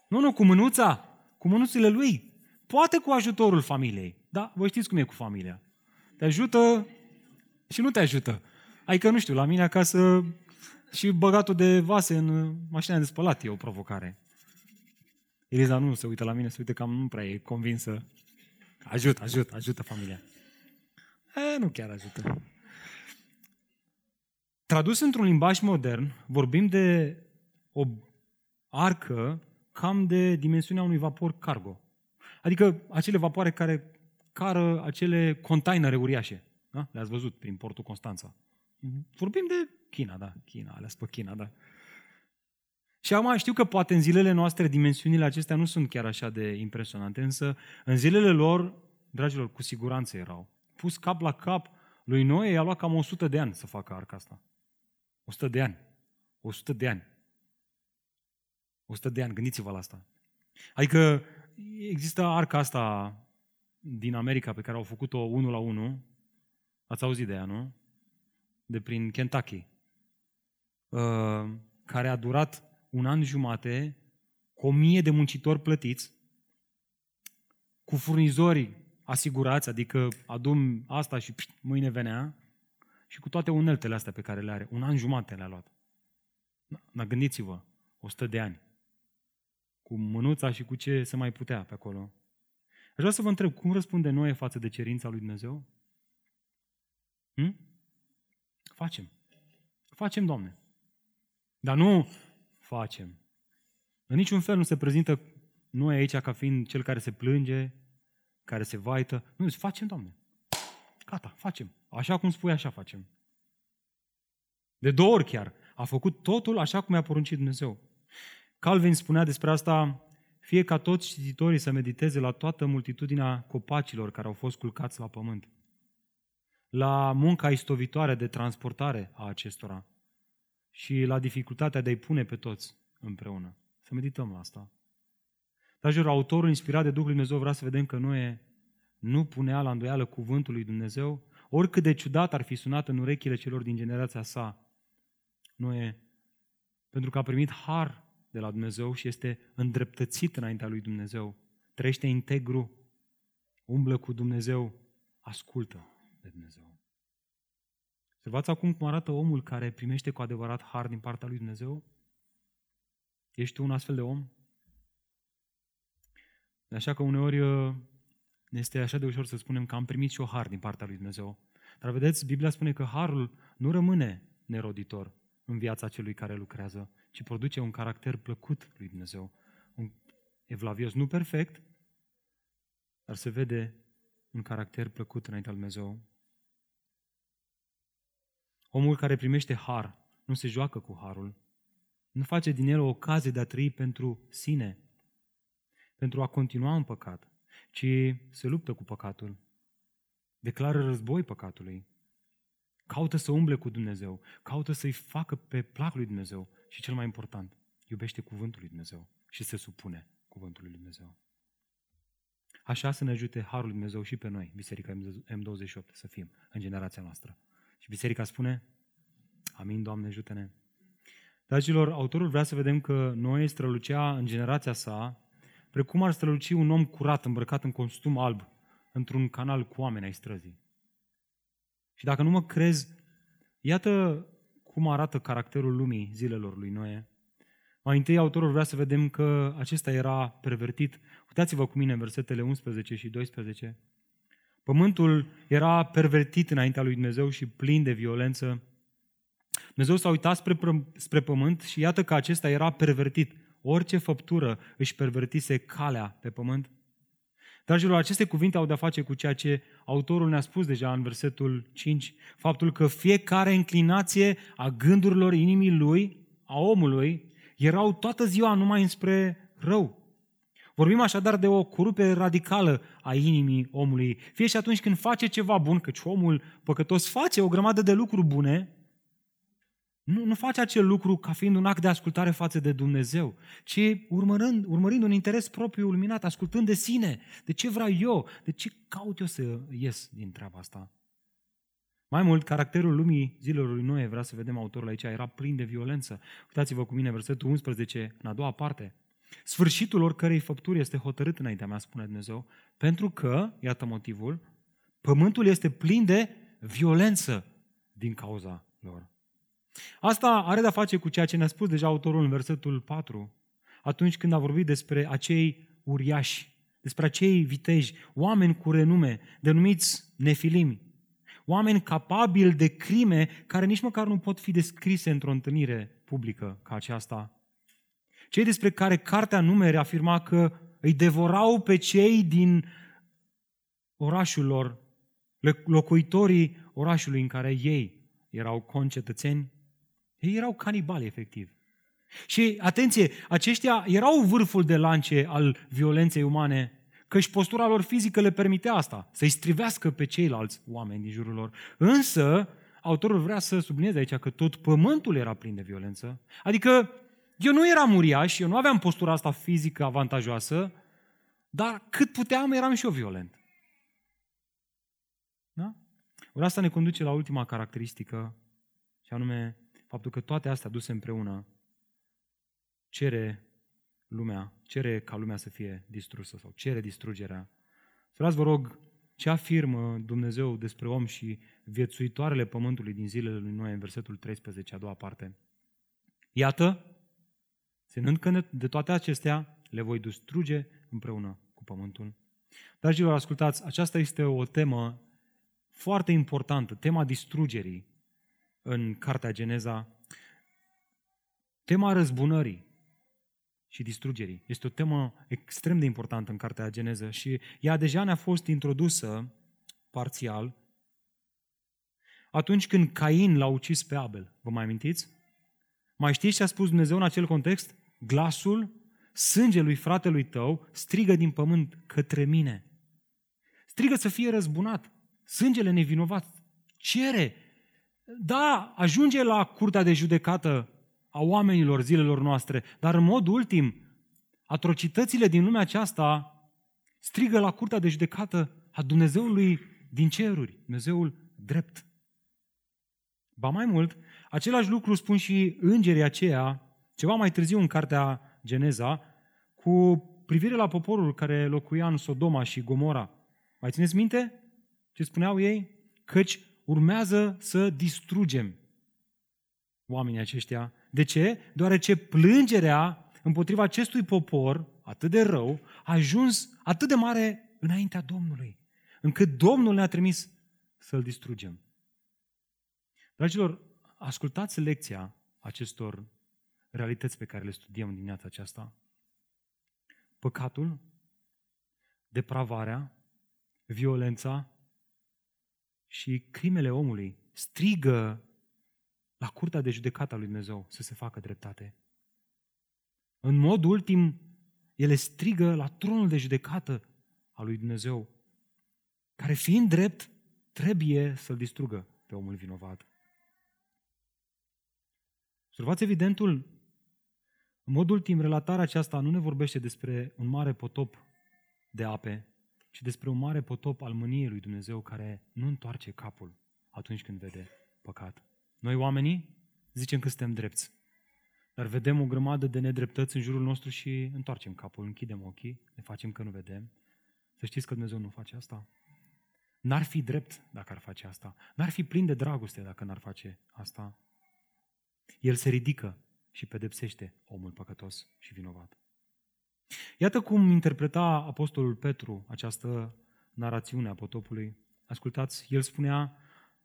Nu, nu, cu mânuța, cu mânuțile lui. Poate cu ajutorul familiei. Da, voi știți cum e cu familia. Te ajută și nu te ajută. Adică, nu știu, la mine acasă și băgatul de vase în mașina de spălat e o provocare. Eliza nu se uită la mine, se uită cam nu prea e convinsă. Ajută, ajută, ajută familia. E, nu chiar ajută. Tradus într-un limbaj modern, vorbim de o arcă cam de dimensiunea unui vapor cargo. Adică acele vapoare care cară acele containere uriașe. Da? Le-ați văzut prin portul Constanța. Mhm. Vorbim de China, da. China, ales pe China, da. Și acum știu că poate în zilele noastre dimensiunile acestea nu sunt chiar așa de impresionante, însă în zilele lor, dragilor, cu siguranță erau. Pus cap la cap, lui Noe i-a luat cam 100 de ani să facă arca asta. 100 de ani. 100 de ani. 100 de ani, gândiți-vă la asta. Adică există arca asta din America pe care au făcut-o unul la unul. Ați auzit de ea, nu? De prin Kentucky. Uh, care a durat un an jumate cu o mie de muncitori plătiți, cu furnizori asigurați, adică adum asta și pșt, mâine venea, și cu toate uneltele astea pe care le are. Un an jumate le-a luat. Dar gândiți-vă, 100 de ani. Cu mânuța și cu ce se mai putea pe acolo. Aș vrea să vă întreb, cum răspunde noi față de cerința lui Dumnezeu? Hm? Facem. Facem, Doamne. Dar nu facem. În niciun fel nu se prezintă noi aici ca fiind cel care se plânge, care se vaită. Nu, facem, Doamne. Gata, facem. Așa cum spui, așa facem. De două ori chiar. A făcut totul așa cum i-a poruncit Dumnezeu. Calvin spunea despre asta, fie ca toți cititorii să mediteze la toată multitudinea copacilor care au fost culcați la pământ, la munca istovitoare de transportare a acestora și la dificultatea de a-i pune pe toți împreună. Să medităm la asta. Dragilor, autorul inspirat de Duhul Dumnezeu vrea să vedem că nu, nu punea la îndoială cuvântul lui Dumnezeu, oricât de ciudat ar fi sunat în urechile celor din generația sa. Nu e pentru că a primit har de la Dumnezeu și este îndreptățit înaintea lui Dumnezeu. Trăiește integru, umblă cu Dumnezeu, ascultă de Dumnezeu. Observați acum cum arată omul care primește cu adevărat har din partea lui Dumnezeu? Ești tu un astfel de om? Așa că uneori uh, ne este așa de ușor să spunem că am primit și o har din partea lui Dumnezeu. Dar vedeți, Biblia spune că harul nu rămâne neroditor în viața celui care lucrează, ci produce un caracter plăcut lui Dumnezeu. Un evlavios nu perfect, dar se vede un caracter plăcut înaintea lui Dumnezeu. Omul care primește har nu se joacă cu harul, nu face din el o ocazie de a trăi pentru sine, pentru a continua în păcat, ci se luptă cu păcatul, declară război păcatului, caută să umble cu Dumnezeu, caută să-i facă pe plac lui Dumnezeu. Și cel mai important, iubește cuvântul lui Dumnezeu și se supune cuvântului lui Dumnezeu. Așa să ne ajute Harul lui Dumnezeu și pe noi, Biserica M28, să fim în generația noastră. Și Biserica spune, Amin, Doamne, ajută-ne. Dragilor, autorul vrea să vedem că noi strălucea în generația sa, precum ar străluci un om curat, îmbrăcat în costum alb, într-un canal cu oameni ai străzii. Și dacă nu mă crezi, iată cum arată caracterul lumii zilelor lui Noe. Mai întâi, autorul vrea să vedem că acesta era pervertit. Uitați-vă cu mine în versetele 11 și 12. Pământul era pervertit înaintea lui Dumnezeu și plin de violență. Dumnezeu s-a uitat spre, spre pământ și iată că acesta era pervertit. Orice făptură își pervertise calea pe pământ. Dragilor, aceste cuvinte au de-a face cu ceea ce autorul ne-a spus deja în versetul 5, faptul că fiecare înclinație a gândurilor inimii lui, a omului, erau toată ziua numai înspre rău. Vorbim așadar de o corupere radicală a inimii omului. Fie și atunci când face ceva bun, căci omul păcătos face o grămadă de lucruri bune, nu, nu face acel lucru ca fiind un act de ascultare față de Dumnezeu, ci urmărind, urmărind un interes propriu luminat, ascultând de sine, de ce vreau eu, de ce caut eu să ies din treaba asta. Mai mult, caracterul lumii zilelor lui Noe, vrea să vedem autorul aici, era plin de violență. Uitați-vă cu mine versetul 11, în a doua parte. Sfârșitul oricărei făpturi este hotărât înaintea mea, spune Dumnezeu, pentru că, iată motivul, pământul este plin de violență din cauza lor. Asta are de-a face cu ceea ce ne-a spus deja autorul în versetul 4, atunci când a vorbit despre acei uriași, despre acei viteji, oameni cu renume, denumiți nefilimi, oameni capabili de crime care nici măcar nu pot fi descrise într-o întâlnire publică ca aceasta. Cei despre care cartea numere afirma că îi devorau pe cei din orașul lor, locuitorii orașului în care ei erau concetățeni, ei erau canibali, efectiv. Și, atenție, aceștia erau vârful de lance al violenței umane, și postura lor fizică le permitea asta, să-i strivească pe ceilalți oameni din jurul lor. Însă, autorul vrea să sublinieze aici că tot pământul era plin de violență. Adică, eu nu eram uriaș, eu nu aveam postura asta fizică avantajoasă, dar cât puteam, eram și eu violent. Da? Ori asta ne conduce la ultima caracteristică, și anume faptul că toate astea duse împreună cere lumea, cere ca lumea să fie distrusă sau cere distrugerea. Să vă rog, ce afirmă Dumnezeu despre om și viețuitoarele pământului din zilele lui Noe în versetul 13, a doua parte. Iată, ținând că de toate acestea le voi distruge împreună cu pământul. Dragilor, ascultați, aceasta este o temă foarte importantă, tema distrugerii în Cartea Geneza, tema răzbunării și distrugerii. Este o temă extrem de importantă în Cartea Geneză și ea deja ne-a fost introdusă parțial atunci când Cain l-a ucis pe Abel. Vă mai amintiți? Mai știți ce a spus Dumnezeu în acel context? Glasul sângelui fratelui tău strigă din pământ către mine. Strigă să fie răzbunat. Sângele nevinovat cere da, ajunge la curtea de judecată a oamenilor zilelor noastre, dar în mod ultim, atrocitățile din lumea aceasta strigă la curtea de judecată a Dumnezeului din ceruri, Dumnezeul drept. Ba mai mult, același lucru spun și îngerii aceia, ceva mai târziu în cartea Geneza, cu privire la poporul care locuia în Sodoma și Gomora. Mai țineți minte ce spuneau ei? Căci urmează să distrugem oamenii aceștia. De ce? Deoarece plângerea împotriva acestui popor, atât de rău, a ajuns atât de mare înaintea Domnului, încât Domnul ne-a trimis să-l distrugem. Dragilor, ascultați lecția acestor realități pe care le studiem în dimineața aceasta. Păcatul, depravarea, violența, și crimele omului strigă la curtea de judecată a lui Dumnezeu să se facă dreptate. În mod ultim, ele strigă la tronul de judecată a lui Dumnezeu, care fiind drept, trebuie să-l distrugă pe omul vinovat. Observați evidentul, în mod ultim, relatarea aceasta nu ne vorbește despre un mare potop de ape, ci despre un mare potop al mâniei lui Dumnezeu care nu întoarce capul atunci când vede păcat. Noi oamenii zicem că suntem drepți, dar vedem o grămadă de nedreptăți în jurul nostru și întoarcem capul, închidem ochii, ne facem că nu vedem. Să știți că Dumnezeu nu face asta. N-ar fi drept dacă ar face asta. N-ar fi plin de dragoste dacă n-ar face asta. El se ridică și pedepsește omul păcătos și vinovat. Iată cum interpreta Apostolul Petru această narațiune a potopului. Ascultați, el spunea,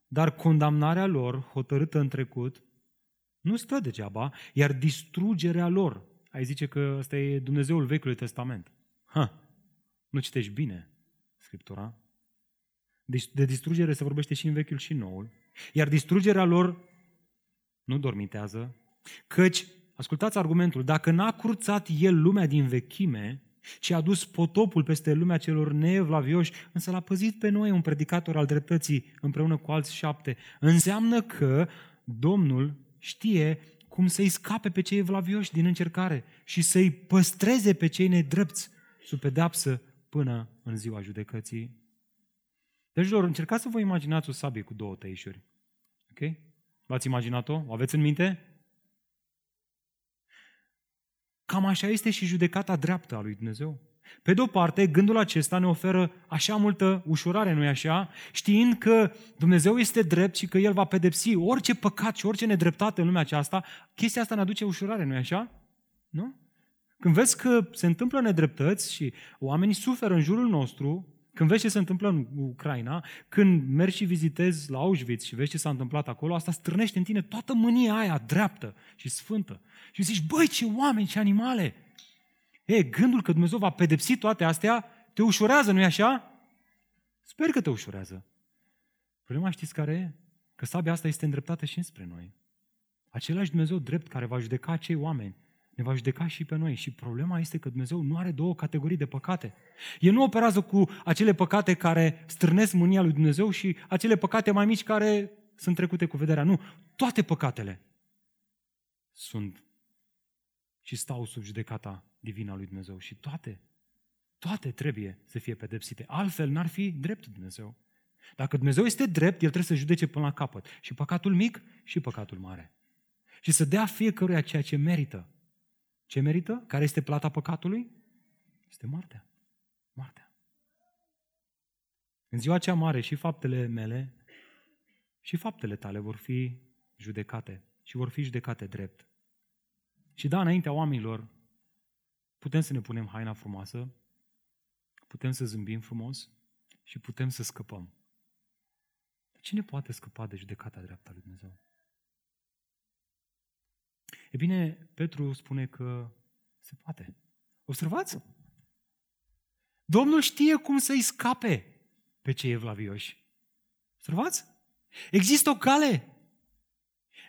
dar condamnarea lor, hotărâtă în trecut, nu stă degeaba, iar distrugerea lor, ai zice că ăsta e Dumnezeul Vechiului Testament. Ha, nu citești bine Scriptura. Deci de distrugere se vorbește și în Vechiul și în Noul. Iar distrugerea lor nu dormitează, căci ascultați argumentul, dacă n-a curțat el lumea din vechime, ci a dus potopul peste lumea celor neevlavioși, însă l-a păzit pe noi un predicator al dreptății împreună cu alți șapte. Înseamnă că Domnul știe cum să-i scape pe cei evlavioși din încercare și să-i păstreze pe cei nedrepți sub pedeapsă până în ziua judecății. Deci, lor, încercați să vă imaginați o sabie cu două tăișuri. Ok? V-ați imaginat-o? O aveți în minte? Cam așa este și judecata dreaptă a lui Dumnezeu. Pe de o parte, gândul acesta ne oferă așa multă ușurare, nu-i așa? Știind că Dumnezeu este drept și că El va pedepsi orice păcat și orice nedreptate în lumea aceasta, chestia asta ne aduce ușurare, nu-i așa? Nu? Când vezi că se întâmplă nedreptăți și oamenii suferă în jurul nostru, când vezi ce se întâmplă în Ucraina, când mergi și vizitezi la Auschwitz și vezi ce s-a întâmplat acolo, asta strânește în tine toată mânia aia dreaptă și sfântă. Și zici, băi, ce oameni, ce animale! E, gândul că Dumnezeu va pedepsi toate astea te ușurează, nu-i așa? Sper că te ușurează. Problema știți care e? Că sabia asta este îndreptată și înspre noi. Același Dumnezeu drept care va judeca acei oameni ne va judeca și pe noi. Și problema este că Dumnezeu nu are două categorii de păcate. El nu operează cu acele păcate care strânesc mânia lui Dumnezeu și acele păcate mai mici care sunt trecute cu vederea. Nu, toate păcatele sunt și stau sub judecata divină a lui Dumnezeu. Și toate, toate trebuie să fie pedepsite. Altfel n-ar fi drept Dumnezeu. Dacă Dumnezeu este drept, El trebuie să judece până la capăt. Și păcatul mic și păcatul mare. Și să dea fiecăruia ceea ce merită. Ce merită? Care este plata păcatului? Este moartea. Moartea. În ziua cea mare și faptele mele și faptele tale vor fi judecate și vor fi judecate drept. Și da, înaintea oamenilor, putem să ne punem haina frumoasă, putem să zâmbim frumos și putem să scăpăm. Cine poate scăpa de judecata dreaptă a lui Dumnezeu? E bine, Petru spune că se poate. Observați? Domnul știe cum să-i scape pe cei evlavioși. Observați? Există o cale.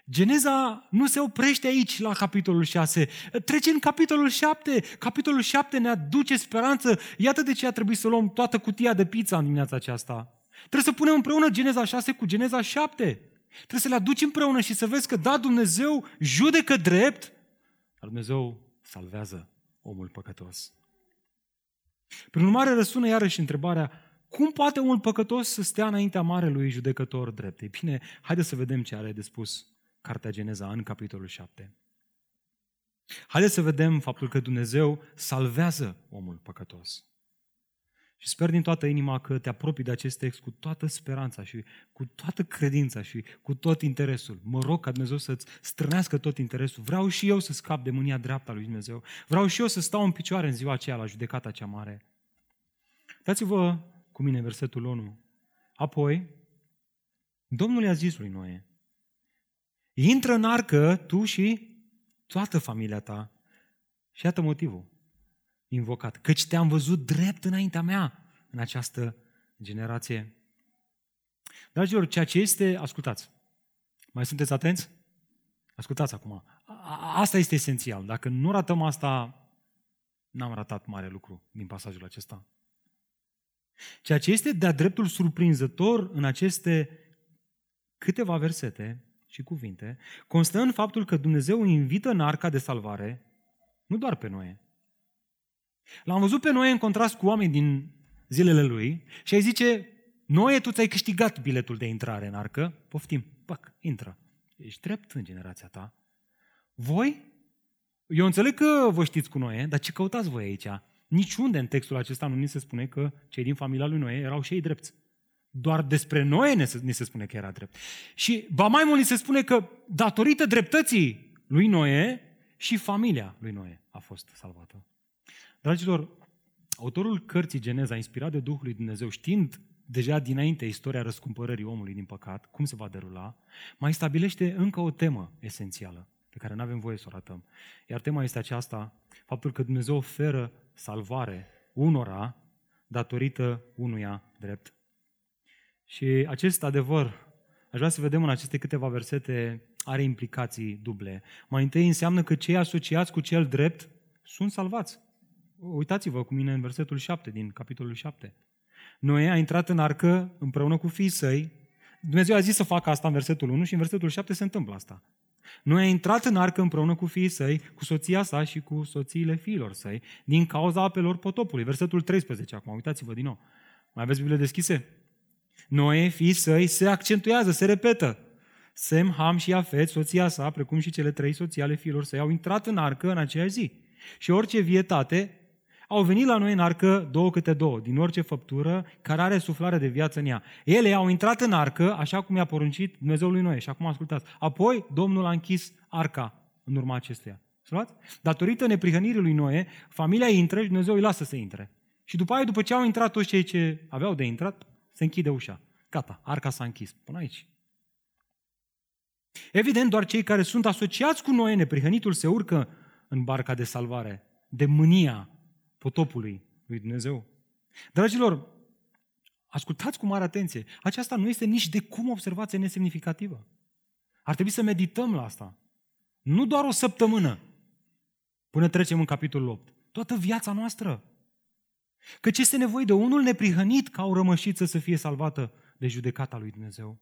Geneza nu se oprește aici la capitolul 6. Trece în capitolul 7. Capitolul 7 ne aduce speranță. Iată de ce a trebuit să luăm toată cutia de pizza în dimineața aceasta. Trebuie să punem împreună Geneza 6 cu Geneza 7. Trebuie să le aduci împreună și să vezi că, da, Dumnezeu judecă drept, dar Dumnezeu salvează omul păcătos. Prin urmare, răsună iarăși întrebarea, cum poate omul păcătos să stea înaintea marelui judecător drept? Ei bine, haideți să vedem ce are de spus Cartea Geneza în capitolul 7. Haideți să vedem faptul că Dumnezeu salvează omul păcătos. Și sper din toată inima că te apropii de acest text cu toată speranța și cu toată credința și cu tot interesul. Mă rog ca Dumnezeu să-ți strânească tot interesul. Vreau și eu să scap de mânia dreaptă a lui Dumnezeu. Vreau și eu să stau în picioare în ziua aceea la judecata cea mare. Dați-vă cu mine versetul 1. Apoi, Domnul i-a zis lui Noe, intră în arcă tu și toată familia ta. Și iată motivul invocat. Căci te-am văzut drept înaintea mea în această generație. Dragilor, ceea ce este, ascultați, mai sunteți atenți? Ascultați acum. Asta este esențial. Dacă nu ratăm asta, n-am ratat mare lucru din pasajul acesta. Ceea ce este de-a dreptul surprinzător în aceste câteva versete și cuvinte, constă în faptul că Dumnezeu invită în arca de salvare nu doar pe noi, L-am văzut pe Noe în contrast cu oameni din zilele lui și ai zice, Noe, tu ți-ai câștigat biletul de intrare în arcă, poftim, pac, intră. Ești drept în generația ta. Voi? Eu înțeleg că vă știți cu Noe, dar ce căutați voi aici? Niciunde în textul acesta nu ni se spune că cei din familia lui Noe erau și ei drepți. Doar despre Noe ni se spune că era drept. Și ba mai mult ni se spune că datorită dreptății lui Noe și familia lui Noe a fost salvată. Dragilor, autorul cărții Geneza, inspirat de Duhul lui Dumnezeu, știind deja dinainte istoria răscumpărării omului din păcat, cum se va derula, mai stabilește încă o temă esențială pe care nu avem voie să o ratăm. Iar tema este aceasta, faptul că Dumnezeu oferă salvare unora datorită unuia drept. Și acest adevăr, aș vrea să vedem în aceste câteva versete are implicații duble. Mai întâi înseamnă că cei asociați cu cel drept sunt salvați. Uitați-vă cu mine în versetul 7 din capitolul 7. Noe a intrat în arcă împreună cu fiii săi. Dumnezeu a zis să facă asta în versetul 1 și în versetul 7 se întâmplă asta. Noe a intrat în arcă împreună cu fiii săi, cu soția sa și cu soțiile fiilor săi, din cauza apelor potopului. Versetul 13 acum, uitați-vă din nou. Mai aveți Biblie deschise? Noe, fiii săi, se accentuează, se repetă. Sem, Ham și Afet, soția sa, precum și cele trei soții ale fiilor săi, au intrat în arcă în aceeași zi. Și orice vietate au venit la noi în arcă două câte două, din orice făptură care are suflare de viață în ea. Ele au intrat în arcă, așa cum i-a poruncit Dumnezeul lui Noe. Și acum ascultați. Apoi Domnul a închis arca în urma acestuia. Luați? Datorită neprihănirii lui Noe, familia intră și Dumnezeu îi lasă să intre. Și după aia, după ce au intrat toți cei ce aveau de intrat, se închide ușa. Gata, arca s-a închis. Până aici. Evident, doar cei care sunt asociați cu Noe, neprihănitul, se urcă în barca de salvare, de mânia potopului lui Dumnezeu. Dragilor, ascultați cu mare atenție. Aceasta nu este nici de cum observație nesemnificativă. Ar trebui să medităm la asta. Nu doar o săptămână până trecem în capitolul 8. Toată viața noastră. Căci este nevoie de unul neprihănit ca o rămășiță să fie salvată de judecata lui Dumnezeu.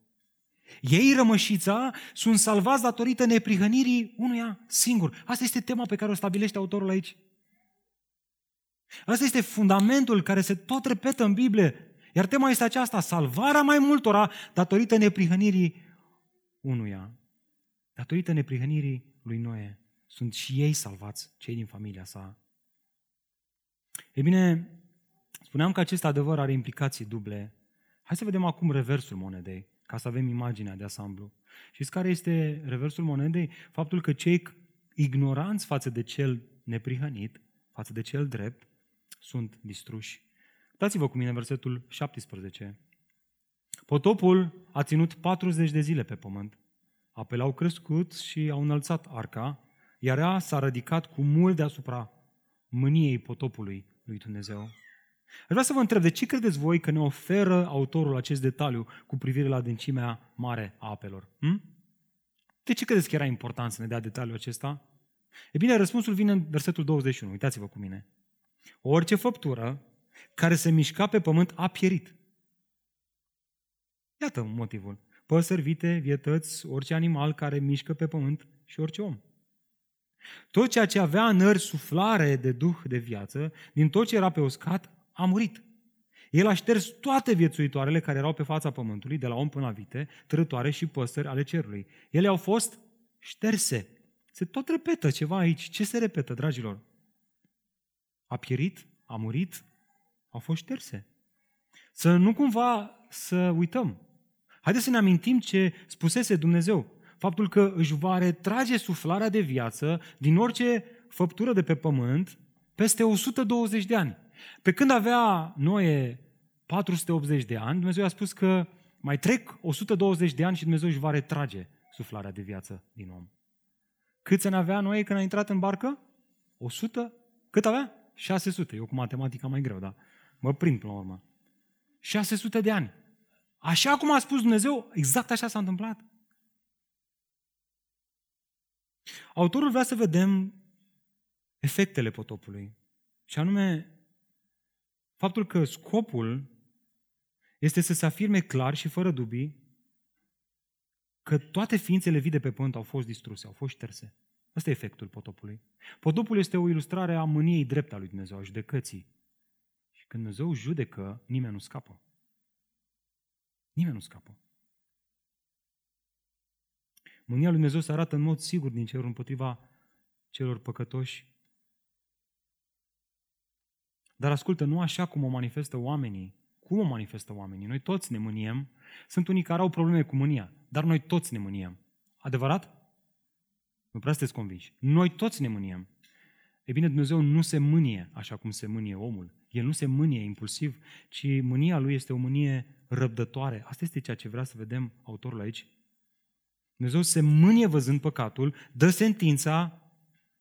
Ei, rămășița, sunt salvați datorită neprihănirii unuia singur. Asta este tema pe care o stabilește autorul aici. Asta este fundamentul care se tot repetă în Biblie. Iar tema este aceasta, salvarea mai multora datorită neprihănirii unuia. Datorită neprihănirii lui Noe. Sunt și ei salvați, cei din familia sa. Ei bine, spuneam că acest adevăr are implicații duble. Hai să vedem acum reversul monedei, ca să avem imaginea de ansamblu. Știți care este reversul monedei? Faptul că cei ignoranți față de cel neprihănit, față de cel drept, sunt distruși. Dați-vă cu mine versetul 17. Potopul a ținut 40 de zile pe pământ. Apele au crescut și au înălțat arca, iar ea s-a ridicat cu mult deasupra mâniei potopului lui Dumnezeu. Aș vrea să vă întreb, de ce credeți voi că ne oferă autorul acest detaliu cu privire la adâncimea mare a apelor? Hm? De ce credeți că era important să ne dea detaliul acesta? E bine, răspunsul vine în versetul 21. Uitați-vă cu mine. Orice făptură care se mișca pe pământ a pierit. Iată motivul. Păsări, vite, vietăți, orice animal care mișcă pe pământ și orice om. Tot ceea ce avea în nări suflare de duh de viață, din tot ce era pe uscat, a murit. El a șters toate viețuitoarele care erau pe fața pământului, de la om până la vite, trătoare și păsări ale cerului. Ele au fost șterse. Se tot repetă ceva aici. Ce se repetă, dragilor? A pierit, a murit, au fost șterse. Să nu cumva să uităm. Haideți să ne amintim ce spusese Dumnezeu. Faptul că își va retrage suflarea de viață din orice făptură de pe pământ peste 120 de ani. Pe când avea Noe 480 de ani, Dumnezeu a spus că mai trec 120 de ani și Dumnezeu își va retrage suflarea de viață din om. Cât să ne avea Noe când a intrat în barcă? 100? Cât avea? 600. Eu cu matematica mai greu, dar mă prind până la urmă. 600 de ani. Așa cum a spus Dumnezeu, exact așa s-a întâmplat. Autorul vrea să vedem efectele potopului. Și anume, faptul că scopul este să se afirme clar și fără dubii că toate ființele vii de pe pământ au fost distruse, au fost șterse. Asta e efectul potopului. Potopul este o ilustrare a mâniei drepte a lui Dumnezeu, a judecății. Și când Dumnezeu judecă, nimeni nu scapă. Nimeni nu scapă. Mânia lui Dumnezeu se arată în mod sigur din cerul împotriva celor păcătoși. Dar ascultă, nu așa cum o manifestă oamenii. Cum o manifestă oamenii? Noi toți ne mâniem. Sunt unii care au probleme cu mânia, dar noi toți ne mâniem. Adevărat? Nu prea sunteți convinși. Noi toți ne mâniem. E bine, Dumnezeu nu se mânie așa cum se mânie omul. El nu se mânie impulsiv, ci mânia lui este o mânie răbdătoare. Asta este ceea ce vrea să vedem autorul aici. Dumnezeu se mânie văzând păcatul, dă sentința,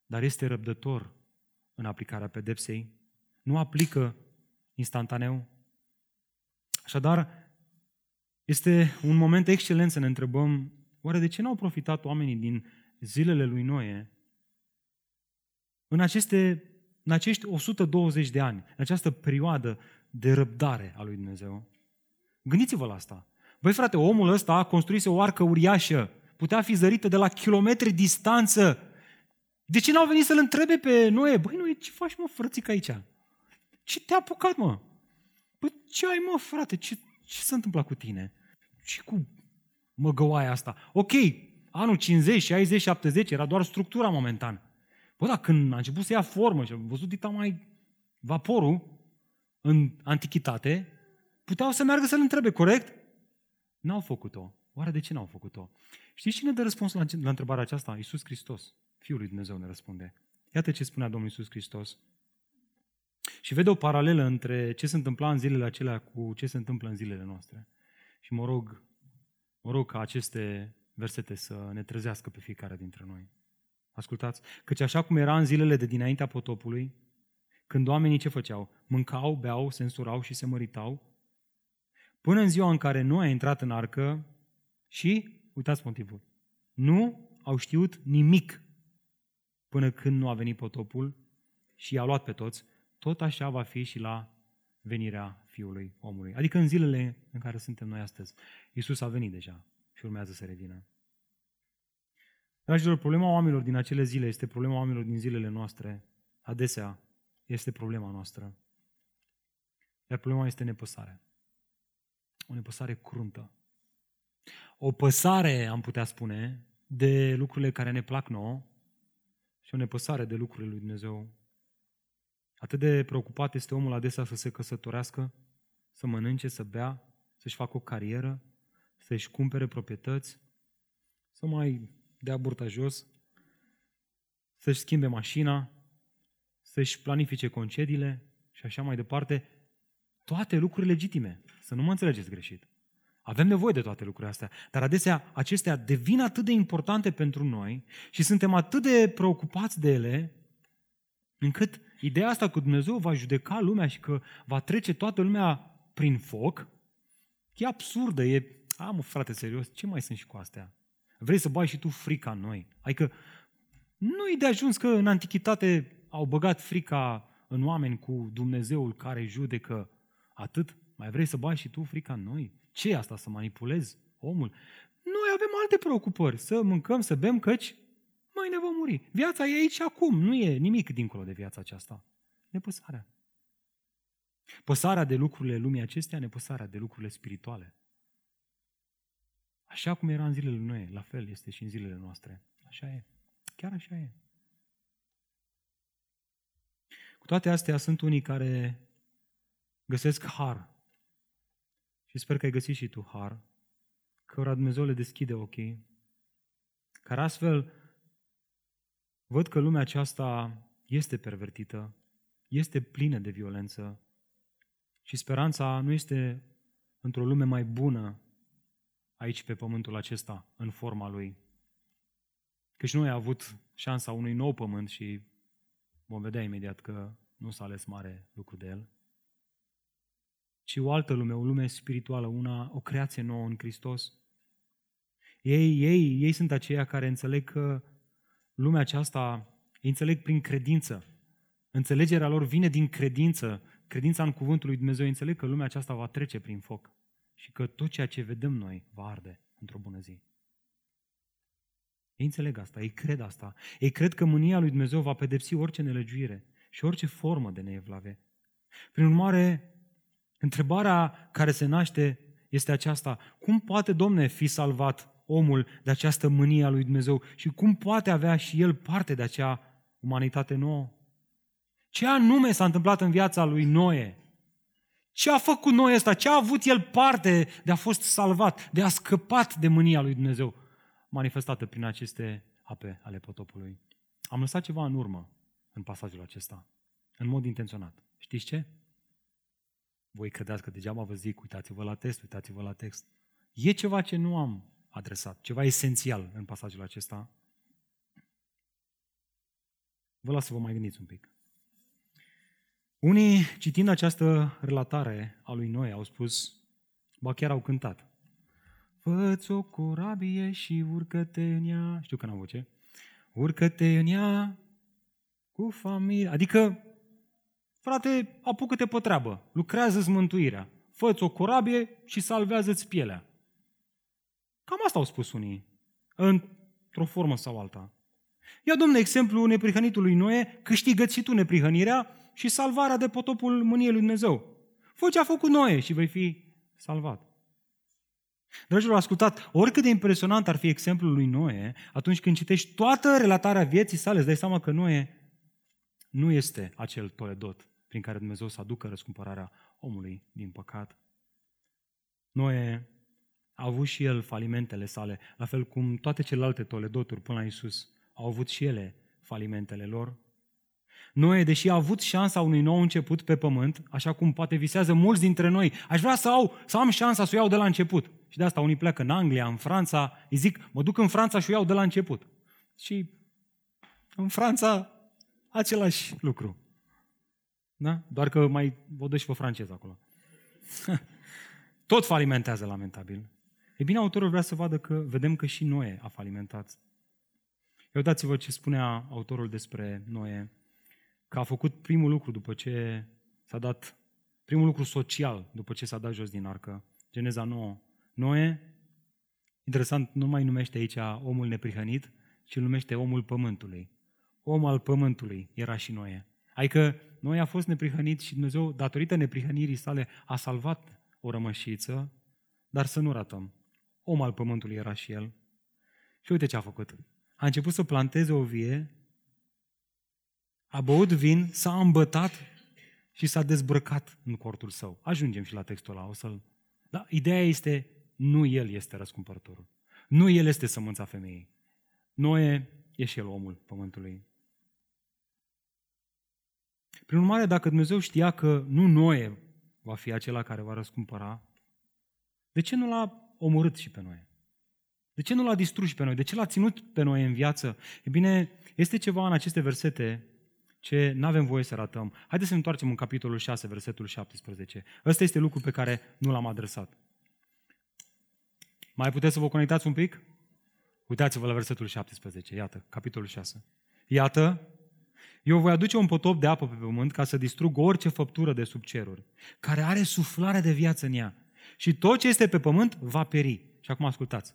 dar este răbdător în aplicarea pedepsei. Nu aplică instantaneu. Așadar, este un moment excelent să ne întrebăm Oare de ce n-au profitat oamenii din zilele lui Noe în, aceste, în acești 120 de ani, în această perioadă de răbdare a lui Dumnezeu? Gândiți-vă la asta. Băi frate, omul ăsta a construit o arcă uriașă, putea fi zărită de la kilometri distanță. De ce n-au venit să-l întrebe pe Noe? Băi, Noe, ce faci mă, frățică aici? Ce te-a apucat, mă? Băi, ce ai, mă, frate? Ce, ce s-a întâmplat cu tine? Ce cu măgăoaia asta? Ok, anul 50, 60, 70 era doar structura momentan. Bă, dar când a început să ia formă și a văzut dita mai vaporul în antichitate, puteau să meargă să-l întrebe, corect? N-au făcut-o. Oare de ce n-au făcut-o? Știți cine dă răspunsul la, la întrebarea aceasta? Iisus Hristos. Fiul lui Dumnezeu ne răspunde. Iată ce spunea Domnul Iisus Hristos. Și vede o paralelă între ce se întâmpla în zilele acelea cu ce se întâmplă în zilele noastre. Și mă rog, mă rog ca aceste versete să ne trezească pe fiecare dintre noi. Ascultați, căci așa cum era în zilele de dinaintea potopului, când oamenii ce făceau? Mâncau, beau, se însurau și se măritau, până în ziua în care nu a intrat în arcă și, uitați motivul, nu au știut nimic până când nu a venit potopul și i-a luat pe toți, tot așa va fi și la venirea Fiului omului. Adică în zilele în care suntem noi astăzi. Iisus a venit deja și urmează să revină. Dragilor, problema oamenilor din acele zile este problema oamenilor din zilele noastre. Adesea este problema noastră. Iar problema este nepăsarea. O nepăsare cruntă. O păsare, am putea spune, de lucrurile care ne plac nouă și o nepăsare de lucrurile lui Dumnezeu. Atât de preocupat este omul adesea să se căsătorească, să mănânce, să bea, să-și facă o carieră, să-și cumpere proprietăți, să mai dea burta jos, să-și schimbe mașina, să-și planifice concediile și așa mai departe. Toate lucruri legitime, să nu mă înțelegeți greșit. Avem nevoie de toate lucrurile astea, dar adesea acestea devin atât de importante pentru noi și suntem atât de preocupați de ele, încât ideea asta că Dumnezeu va judeca lumea și că va trece toată lumea prin foc, e absurdă, e, a mă frate, serios, ce mai sunt și cu astea? Vrei să bai și tu frica în noi? Adică nu e de ajuns că în antichitate au băgat frica în oameni cu Dumnezeul care judecă atât? Mai vrei să bai și tu frica în noi? ce e asta, să manipulezi omul? Noi avem alte preocupări, să mâncăm, să bem, căci ne vom muri. Viața e aici acum, nu e nimic dincolo de viața aceasta. Nepăsarea. Păsarea de lucrurile lumii acestea, nepăsarea de lucrurile spirituale. Așa cum era în zilele noi, la fel este și în zilele noastre. Așa e. Chiar așa e. Cu toate astea sunt unii care găsesc har și sper că ai găsit și tu har, cărora Dumnezeu le deschide ochii, care astfel văd că lumea aceasta este pervertită, este plină de violență și speranța nu este într-o lume mai bună aici pe pământul acesta, în forma lui. Căci nu ai avut șansa unui nou pământ și vom vedea imediat că nu s-a ales mare lucru de el ci o altă lume, o lume spirituală, una, o creație nouă în Hristos. Ei, ei, ei sunt aceia care înțeleg că lumea aceasta, ei înțeleg prin credință. Înțelegerea lor vine din credință, credința în cuvântul lui Dumnezeu. Ei înțeleg că lumea aceasta va trece prin foc și că tot ceea ce vedem noi va arde într-o bună zi. Ei înțeleg asta, ei cred asta. Ei cred că mânia lui Dumnezeu va pedepsi orice nelegiuire și orice formă de neevlave. Prin urmare, Întrebarea care se naște este aceasta. Cum poate, Domne, fi salvat omul de această mânie a lui Dumnezeu și cum poate avea și el parte de acea umanitate nouă? Ce anume s-a întâmplat în viața lui Noe? Ce a făcut Noe ăsta? Ce a avut el parte de a fost salvat, de a scăpat de mânia lui Dumnezeu manifestată prin aceste ape ale potopului? Am lăsat ceva în urmă în pasajul acesta, în mod intenționat. Știți ce? voi credeți că degeaba vă zic, uitați-vă la text, uitați-vă la text. E ceva ce nu am adresat, ceva esențial în pasajul acesta. Vă las să vă mai gândiți un pic. Unii, citind această relatare a lui Noe, au spus, ba chiar au cântat. Fă-ți o corabie și urcă-te în ea. Știu că n-am voce. Urcă-te în ea cu familie. Adică, frate, apucă-te pe treabă. Lucrează-ți mântuirea. Fă-ți o corabie și salvează-ți pielea. Cam asta au spus unii. Într-o formă sau alta. Ia, domne, exemplu neprihănitului Noe, câștigă și tu neprihănirea și salvarea de potopul mâniei lui Dumnezeu. Fă ce a făcut Noe și vei fi salvat. Dragilor, ascultat, oricât de impresionant ar fi exemplul lui Noe, atunci când citești toată relatarea vieții sale, îți dai seama că Noe nu este acel toledot prin care Dumnezeu să aducă răscumpărarea omului din păcat. Noe a avut și el falimentele sale, la fel cum toate celelalte toledoturi până la Isus au avut și ele falimentele lor. Noe, deși a avut șansa unui nou început pe pământ, așa cum poate visează mulți dintre noi, aș vrea să, au, să am șansa să o iau de la început. Și de asta unii pleacă în Anglia, în Franța, îi zic, mă duc în Franța și o iau de la început. Și în Franța, același lucru. Da? Doar că mai o dă și pe francez acolo. Tot falimentează lamentabil. E bine, autorul vrea să vadă că vedem că și Noe a falimentat. Eu dați-vă ce spunea autorul despre Noe, că a făcut primul lucru după ce s-a dat, primul lucru social după ce s-a dat jos din arcă. Geneza 9. Noe, interesant, nu mai numește aici omul neprihănit, ci îl numește omul pământului. Om al pământului era și Noe. Adică Noe a fost neprihănit și Dumnezeu, datorită neprihănirii sale, a salvat o rămășiță, dar să nu ratăm. Om al pământului era și el. Și uite ce a făcut. A început să planteze o vie, a băut vin, s-a îmbătat și s-a dezbrăcat în cortul său. Ajungem și la textul ăla, o să-l... Da, ideea este, nu el este răscumpărătorul. Nu el este sămânța femeii. Noe e și el omul pământului. Prin urmare, dacă Dumnezeu știa că nu Noe va fi acela care va răscumpăra, de ce nu l-a omorât și pe noi? De ce nu l-a distrus și pe noi? De ce l-a ținut pe noi în viață? E bine, este ceva în aceste versete ce nu avem voie să ratăm. Haideți să ne întoarcem în capitolul 6, versetul 17. Ăsta este lucru pe care nu l-am adresat. Mai puteți să vă conectați un pic? Uitați-vă la versetul 17. Iată, capitolul 6. Iată, eu voi aduce un potop de apă pe pământ ca să distrug orice făptură de sub ceruri, care are suflare de viață în ea. Și tot ce este pe pământ va peri. Și acum ascultați.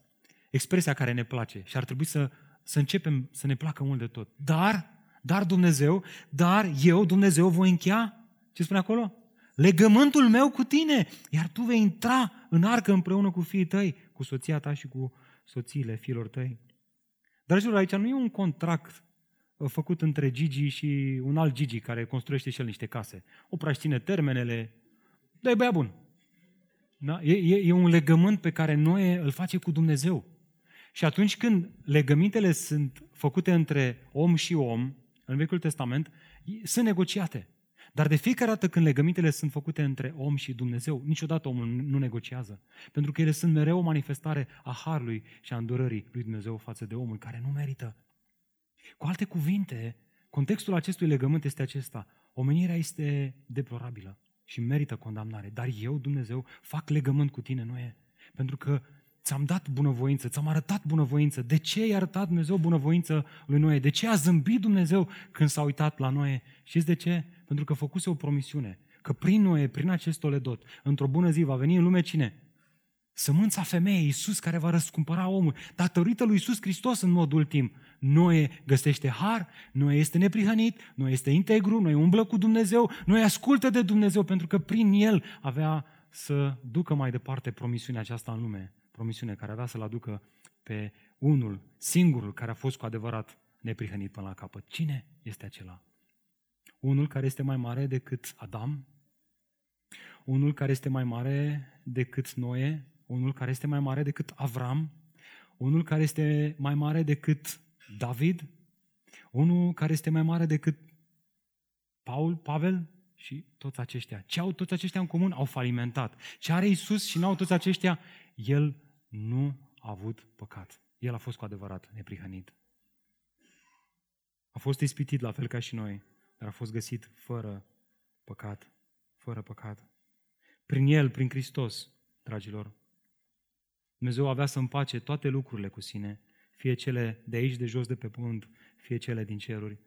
Expresia care ne place și ar trebui să, să începem să ne placă mult de tot. Dar, dar Dumnezeu, dar eu, Dumnezeu, voi încheia, ce spune acolo? Legământul meu cu tine, iar tu vei intra în arcă împreună cu fiii tăi, cu soția ta și cu soțiile fiilor tăi. Dragilor, aici nu e un contract uh, făcut între Gigi și un alt Gigi care construiește și el niște case. O praștine termenele, dă băia bun. Da? E, e, e un legământ pe care noi îl face cu Dumnezeu. Și atunci când legămintele sunt făcute între om și om, în Vechiul Testament, sunt negociate. Dar de fiecare dată când legămintele sunt făcute între om și Dumnezeu, niciodată omul nu negociază. Pentru că ele sunt mereu o manifestare a harului și a îndurării lui Dumnezeu față de omul care nu merită. Cu alte cuvinte, contextul acestui legământ este acesta. Omenirea este deplorabilă și merită condamnare. Dar eu, Dumnezeu, fac legământ cu tine, nu e? Pentru că ți-am dat bunăvoință, ți-am arătat bunăvoință. De ce i-a arătat Dumnezeu bunăvoință lui Noe? De ce a zâmbit Dumnezeu când s-a uitat la Noe? Știți de ce? Pentru că făcuse o promisiune. Că prin Noe, prin acest toledot, într-o bună zi va veni în lume cine? Sămânța femeii, Iisus care va răscumpăra omul. Datorită lui Iisus Hristos în mod ultim. Noe găsește har, Noe este neprihănit, Noe este integru, Noe umblă cu Dumnezeu, Noe ascultă de Dumnezeu pentru că prin el avea să ducă mai departe promisiunea aceasta în lume. Promisiune care avea să-l aducă pe unul, singurul, care a fost cu adevărat neprihănit până la capăt. Cine este acela? Unul care este mai mare decât Adam? Unul care este mai mare decât Noe? Unul care este mai mare decât Avram? Unul care este mai mare decât David, unul care este mai mare decât Paul, Pavel și toți aceștia. Ce au toți aceștia în comun? Au falimentat. Ce are Isus și n-au toți aceștia? El nu a avut păcat. El a fost cu adevărat neprihănit. A fost ispitit la fel ca și noi, dar a fost găsit fără păcat. Fără păcat. Prin El, prin Hristos, dragilor, Dumnezeu avea să împace toate lucrurile cu sine, fie cele de aici, de jos, de pe pământ, fie cele din ceruri.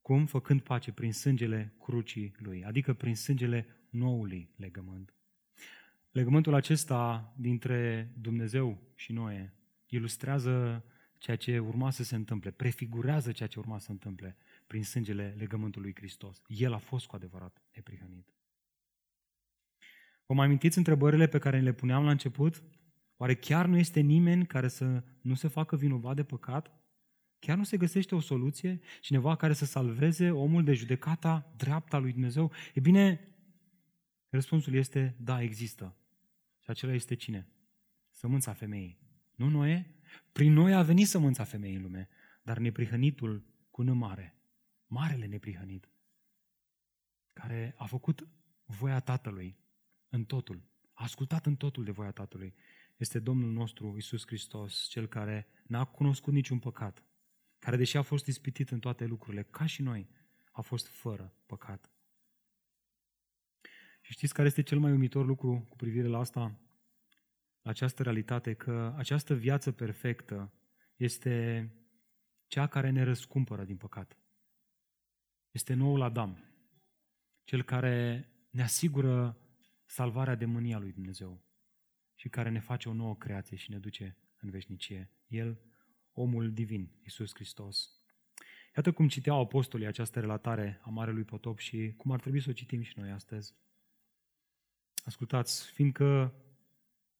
Cum? Făcând pace prin sângele crucii lui, adică prin sângele noului legământ. Legământul acesta dintre Dumnezeu și Noe ilustrează ceea ce urma să se întâmple, prefigurează ceea ce urma să se întâmple prin sângele legământului Hristos. El a fost cu adevărat neprihănit. Vă mai amintiți întrebările pe care le puneam la început? Oare chiar nu este nimeni care să nu se facă vinovat de păcat? Chiar nu se găsește o soluție? Cineva care să salveze omul de judecata dreapta lui Dumnezeu? E bine, răspunsul este da, există. Și acela este cine? Sămânța femeii. Nu Noe? Prin noi a venit sămânța femeii în lume, dar neprihănitul cu N mare, marele neprihănit, care a făcut voia Tatălui în totul, a ascultat în totul de voia Tatălui, este Domnul nostru Isus Hristos, Cel care n-a cunoscut niciun păcat, care, deși a fost ispitit în toate lucrurile, ca și noi, a fost fără păcat. Și știți care este cel mai uimitor lucru cu privire la asta? La această realitate, că această viață perfectă este cea care ne răscumpără din păcat. Este noul Adam, cel care ne asigură salvarea de mânia lui Dumnezeu și care ne face o nouă creație și ne duce în veșnicie. El, omul divin, Isus Hristos. Iată cum citeau apostolii această relatare a Marelui Potop și cum ar trebui să o citim și noi astăzi. Ascultați, fiindcă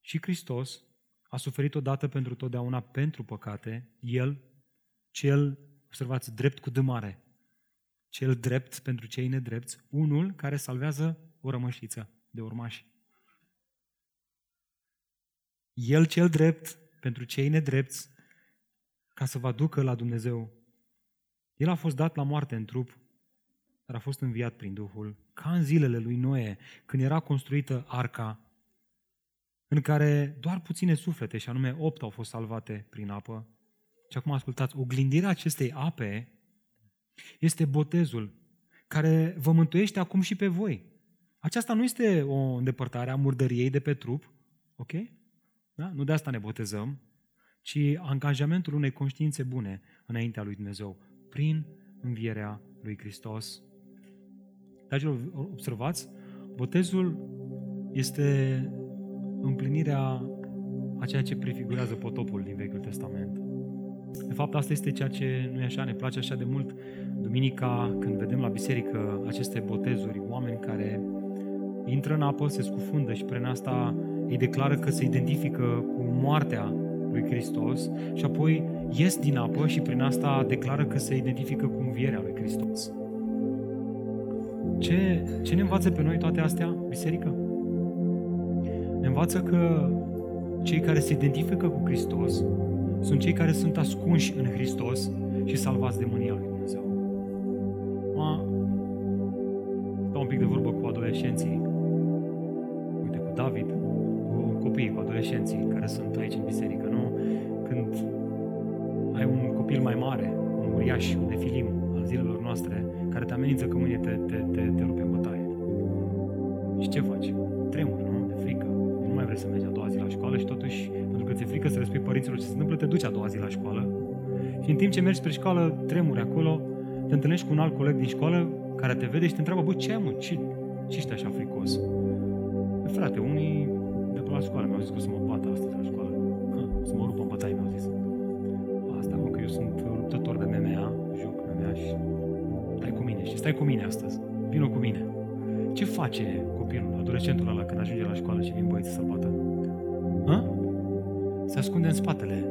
și Hristos a suferit odată pentru totdeauna pentru păcate, El, cel, observați, drept cu dămare, cel drept pentru cei nedrepți, unul care salvează o rămășiță de urmași. El cel drept pentru cei nedrepți, ca să vă ducă la Dumnezeu. El a fost dat la moarte în trup, dar a fost înviat prin Duhul, ca în zilele lui Noe, când era construită arca, în care doar puține suflete, și anume opt, au fost salvate prin apă. Și acum ascultați, oglindirea acestei ape este botezul care vă mântuiește acum și pe voi. Aceasta nu este o îndepărtare a murdăriei de pe trup, ok? Da? Nu de asta ne botezăm, ci angajamentul unei conștiințe bune înaintea lui Dumnezeu, prin învierea lui Hristos. Dragilor, observați, botezul este împlinirea a ceea ce prefigurează potopul din Vechiul Testament. De fapt, asta este ceea ce nu e așa, ne place așa de mult duminica când vedem la biserică aceste botezuri, oameni care intră în apă, se scufundă și prin asta îi declară că se identifică cu moartea lui Hristos și apoi ies din apă și prin asta declară că se identifică cu învierea lui Hristos. Ce, ce ne învață pe noi toate astea, biserică? Ne învață că cei care se identifică cu Hristos sunt cei care sunt ascunși în Hristos și salvați de mânia lui Dumnezeu. Ma, stau un pic de vorbă cu adolescenții. Ce mergi spre școală, tremuri acolo, te întâlnești cu un alt coleg din școală care te vede și te întreabă, bă, ce ai, mă? Ce, ce ești așa fricos? Frate, unii pe la școală, mi-au zis că o să mă bată astăzi la școală. Ha, să mă rupă în bătaie, mi-au zis. Asta, mă, că eu sunt luptător de MMA, joc MMA și stai cu mine și stai cu mine astăzi. Vino cu mine. Ce face copilul, adolescentul ăla, când ajunge la școală și vin băieții să-l bată? Ha? Se ascunde în spatele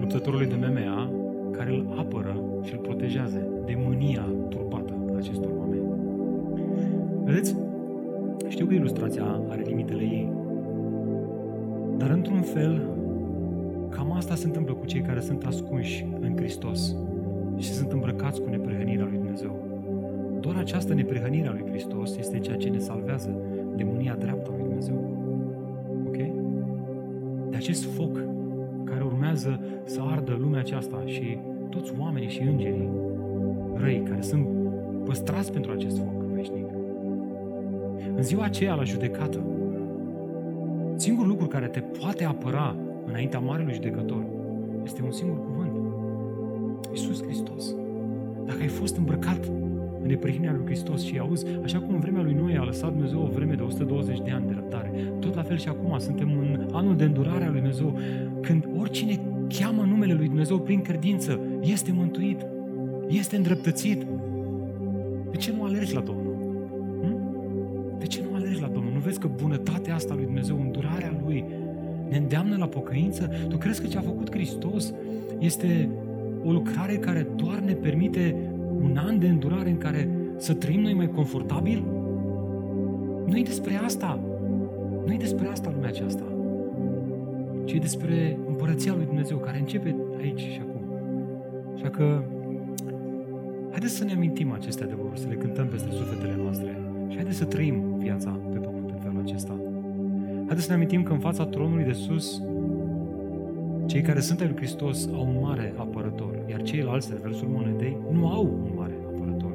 luptătorului de MMA care îl apără și îl protejează de mânia turbată a acestor oameni. Vedeți? Știu că ilustrația are limitele ei, dar într-un fel, cam asta se întâmplă cu cei care sunt ascunși în Hristos și sunt îmbrăcați cu neprihănirea lui Dumnezeu. Doar această neprihănire a lui Hristos este ceea ce ne salvează de mânia dreaptă a lui Dumnezeu. Ok? De acest foc care urmează să ardă lumea aceasta și toți oamenii și îngerii răi care sunt păstrați pentru acest foc veșnic. În ziua aceea la judecată, Singurul lucru care te poate apăra înaintea Marelui Judecător este un singur cuvânt. Iisus Hristos. Dacă ai fost îmbrăcat în deprihina lui Hristos și auzi, așa cum în vremea lui Noe a lăsat Dumnezeu o vreme de 120 de ani de răbdare, tot la fel și acum suntem în anul de îndurare a lui Dumnezeu, când oricine cheamă numele lui Dumnezeu prin credință, este mântuit, este îndreptățit. De ce nu alergi la Domnul? Hm? De ce nu alergi la Domnul? Nu vezi că bunătatea asta lui Dumnezeu, îndurarea Lui, ne îndeamnă la pocăință? Tu crezi că ce a făcut Hristos este o lucrare care doar ne permite un an de îndurare în care să trăim noi mai confortabil? Nu e despre asta. Nu e despre asta lumea aceasta. Ci e despre împărăția lui Dumnezeu care începe aici și acum. Așa că haideți să ne amintim aceste adevăruri, să le cântăm peste sufletele noastre și haideți să trăim viața pe pământ în felul acesta. Haideți să ne amintim că în fața tronului de sus cei care sunt ai lui Hristos au un mare apărător, iar ceilalți, versul monedei, nu au un mare apărător.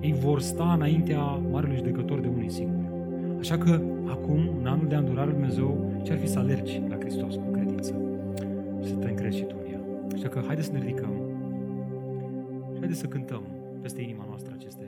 Ei vor sta înaintea Marelui Judecător de unii singuri. Așa că, acum, în anul de îndurare Dumnezeu, ce-ar fi să alergi la Hristos cu credință și să te încrezi și tu în El. Așa că, haideți să ne ridicăm și haideți să cântăm peste inima noastră aceste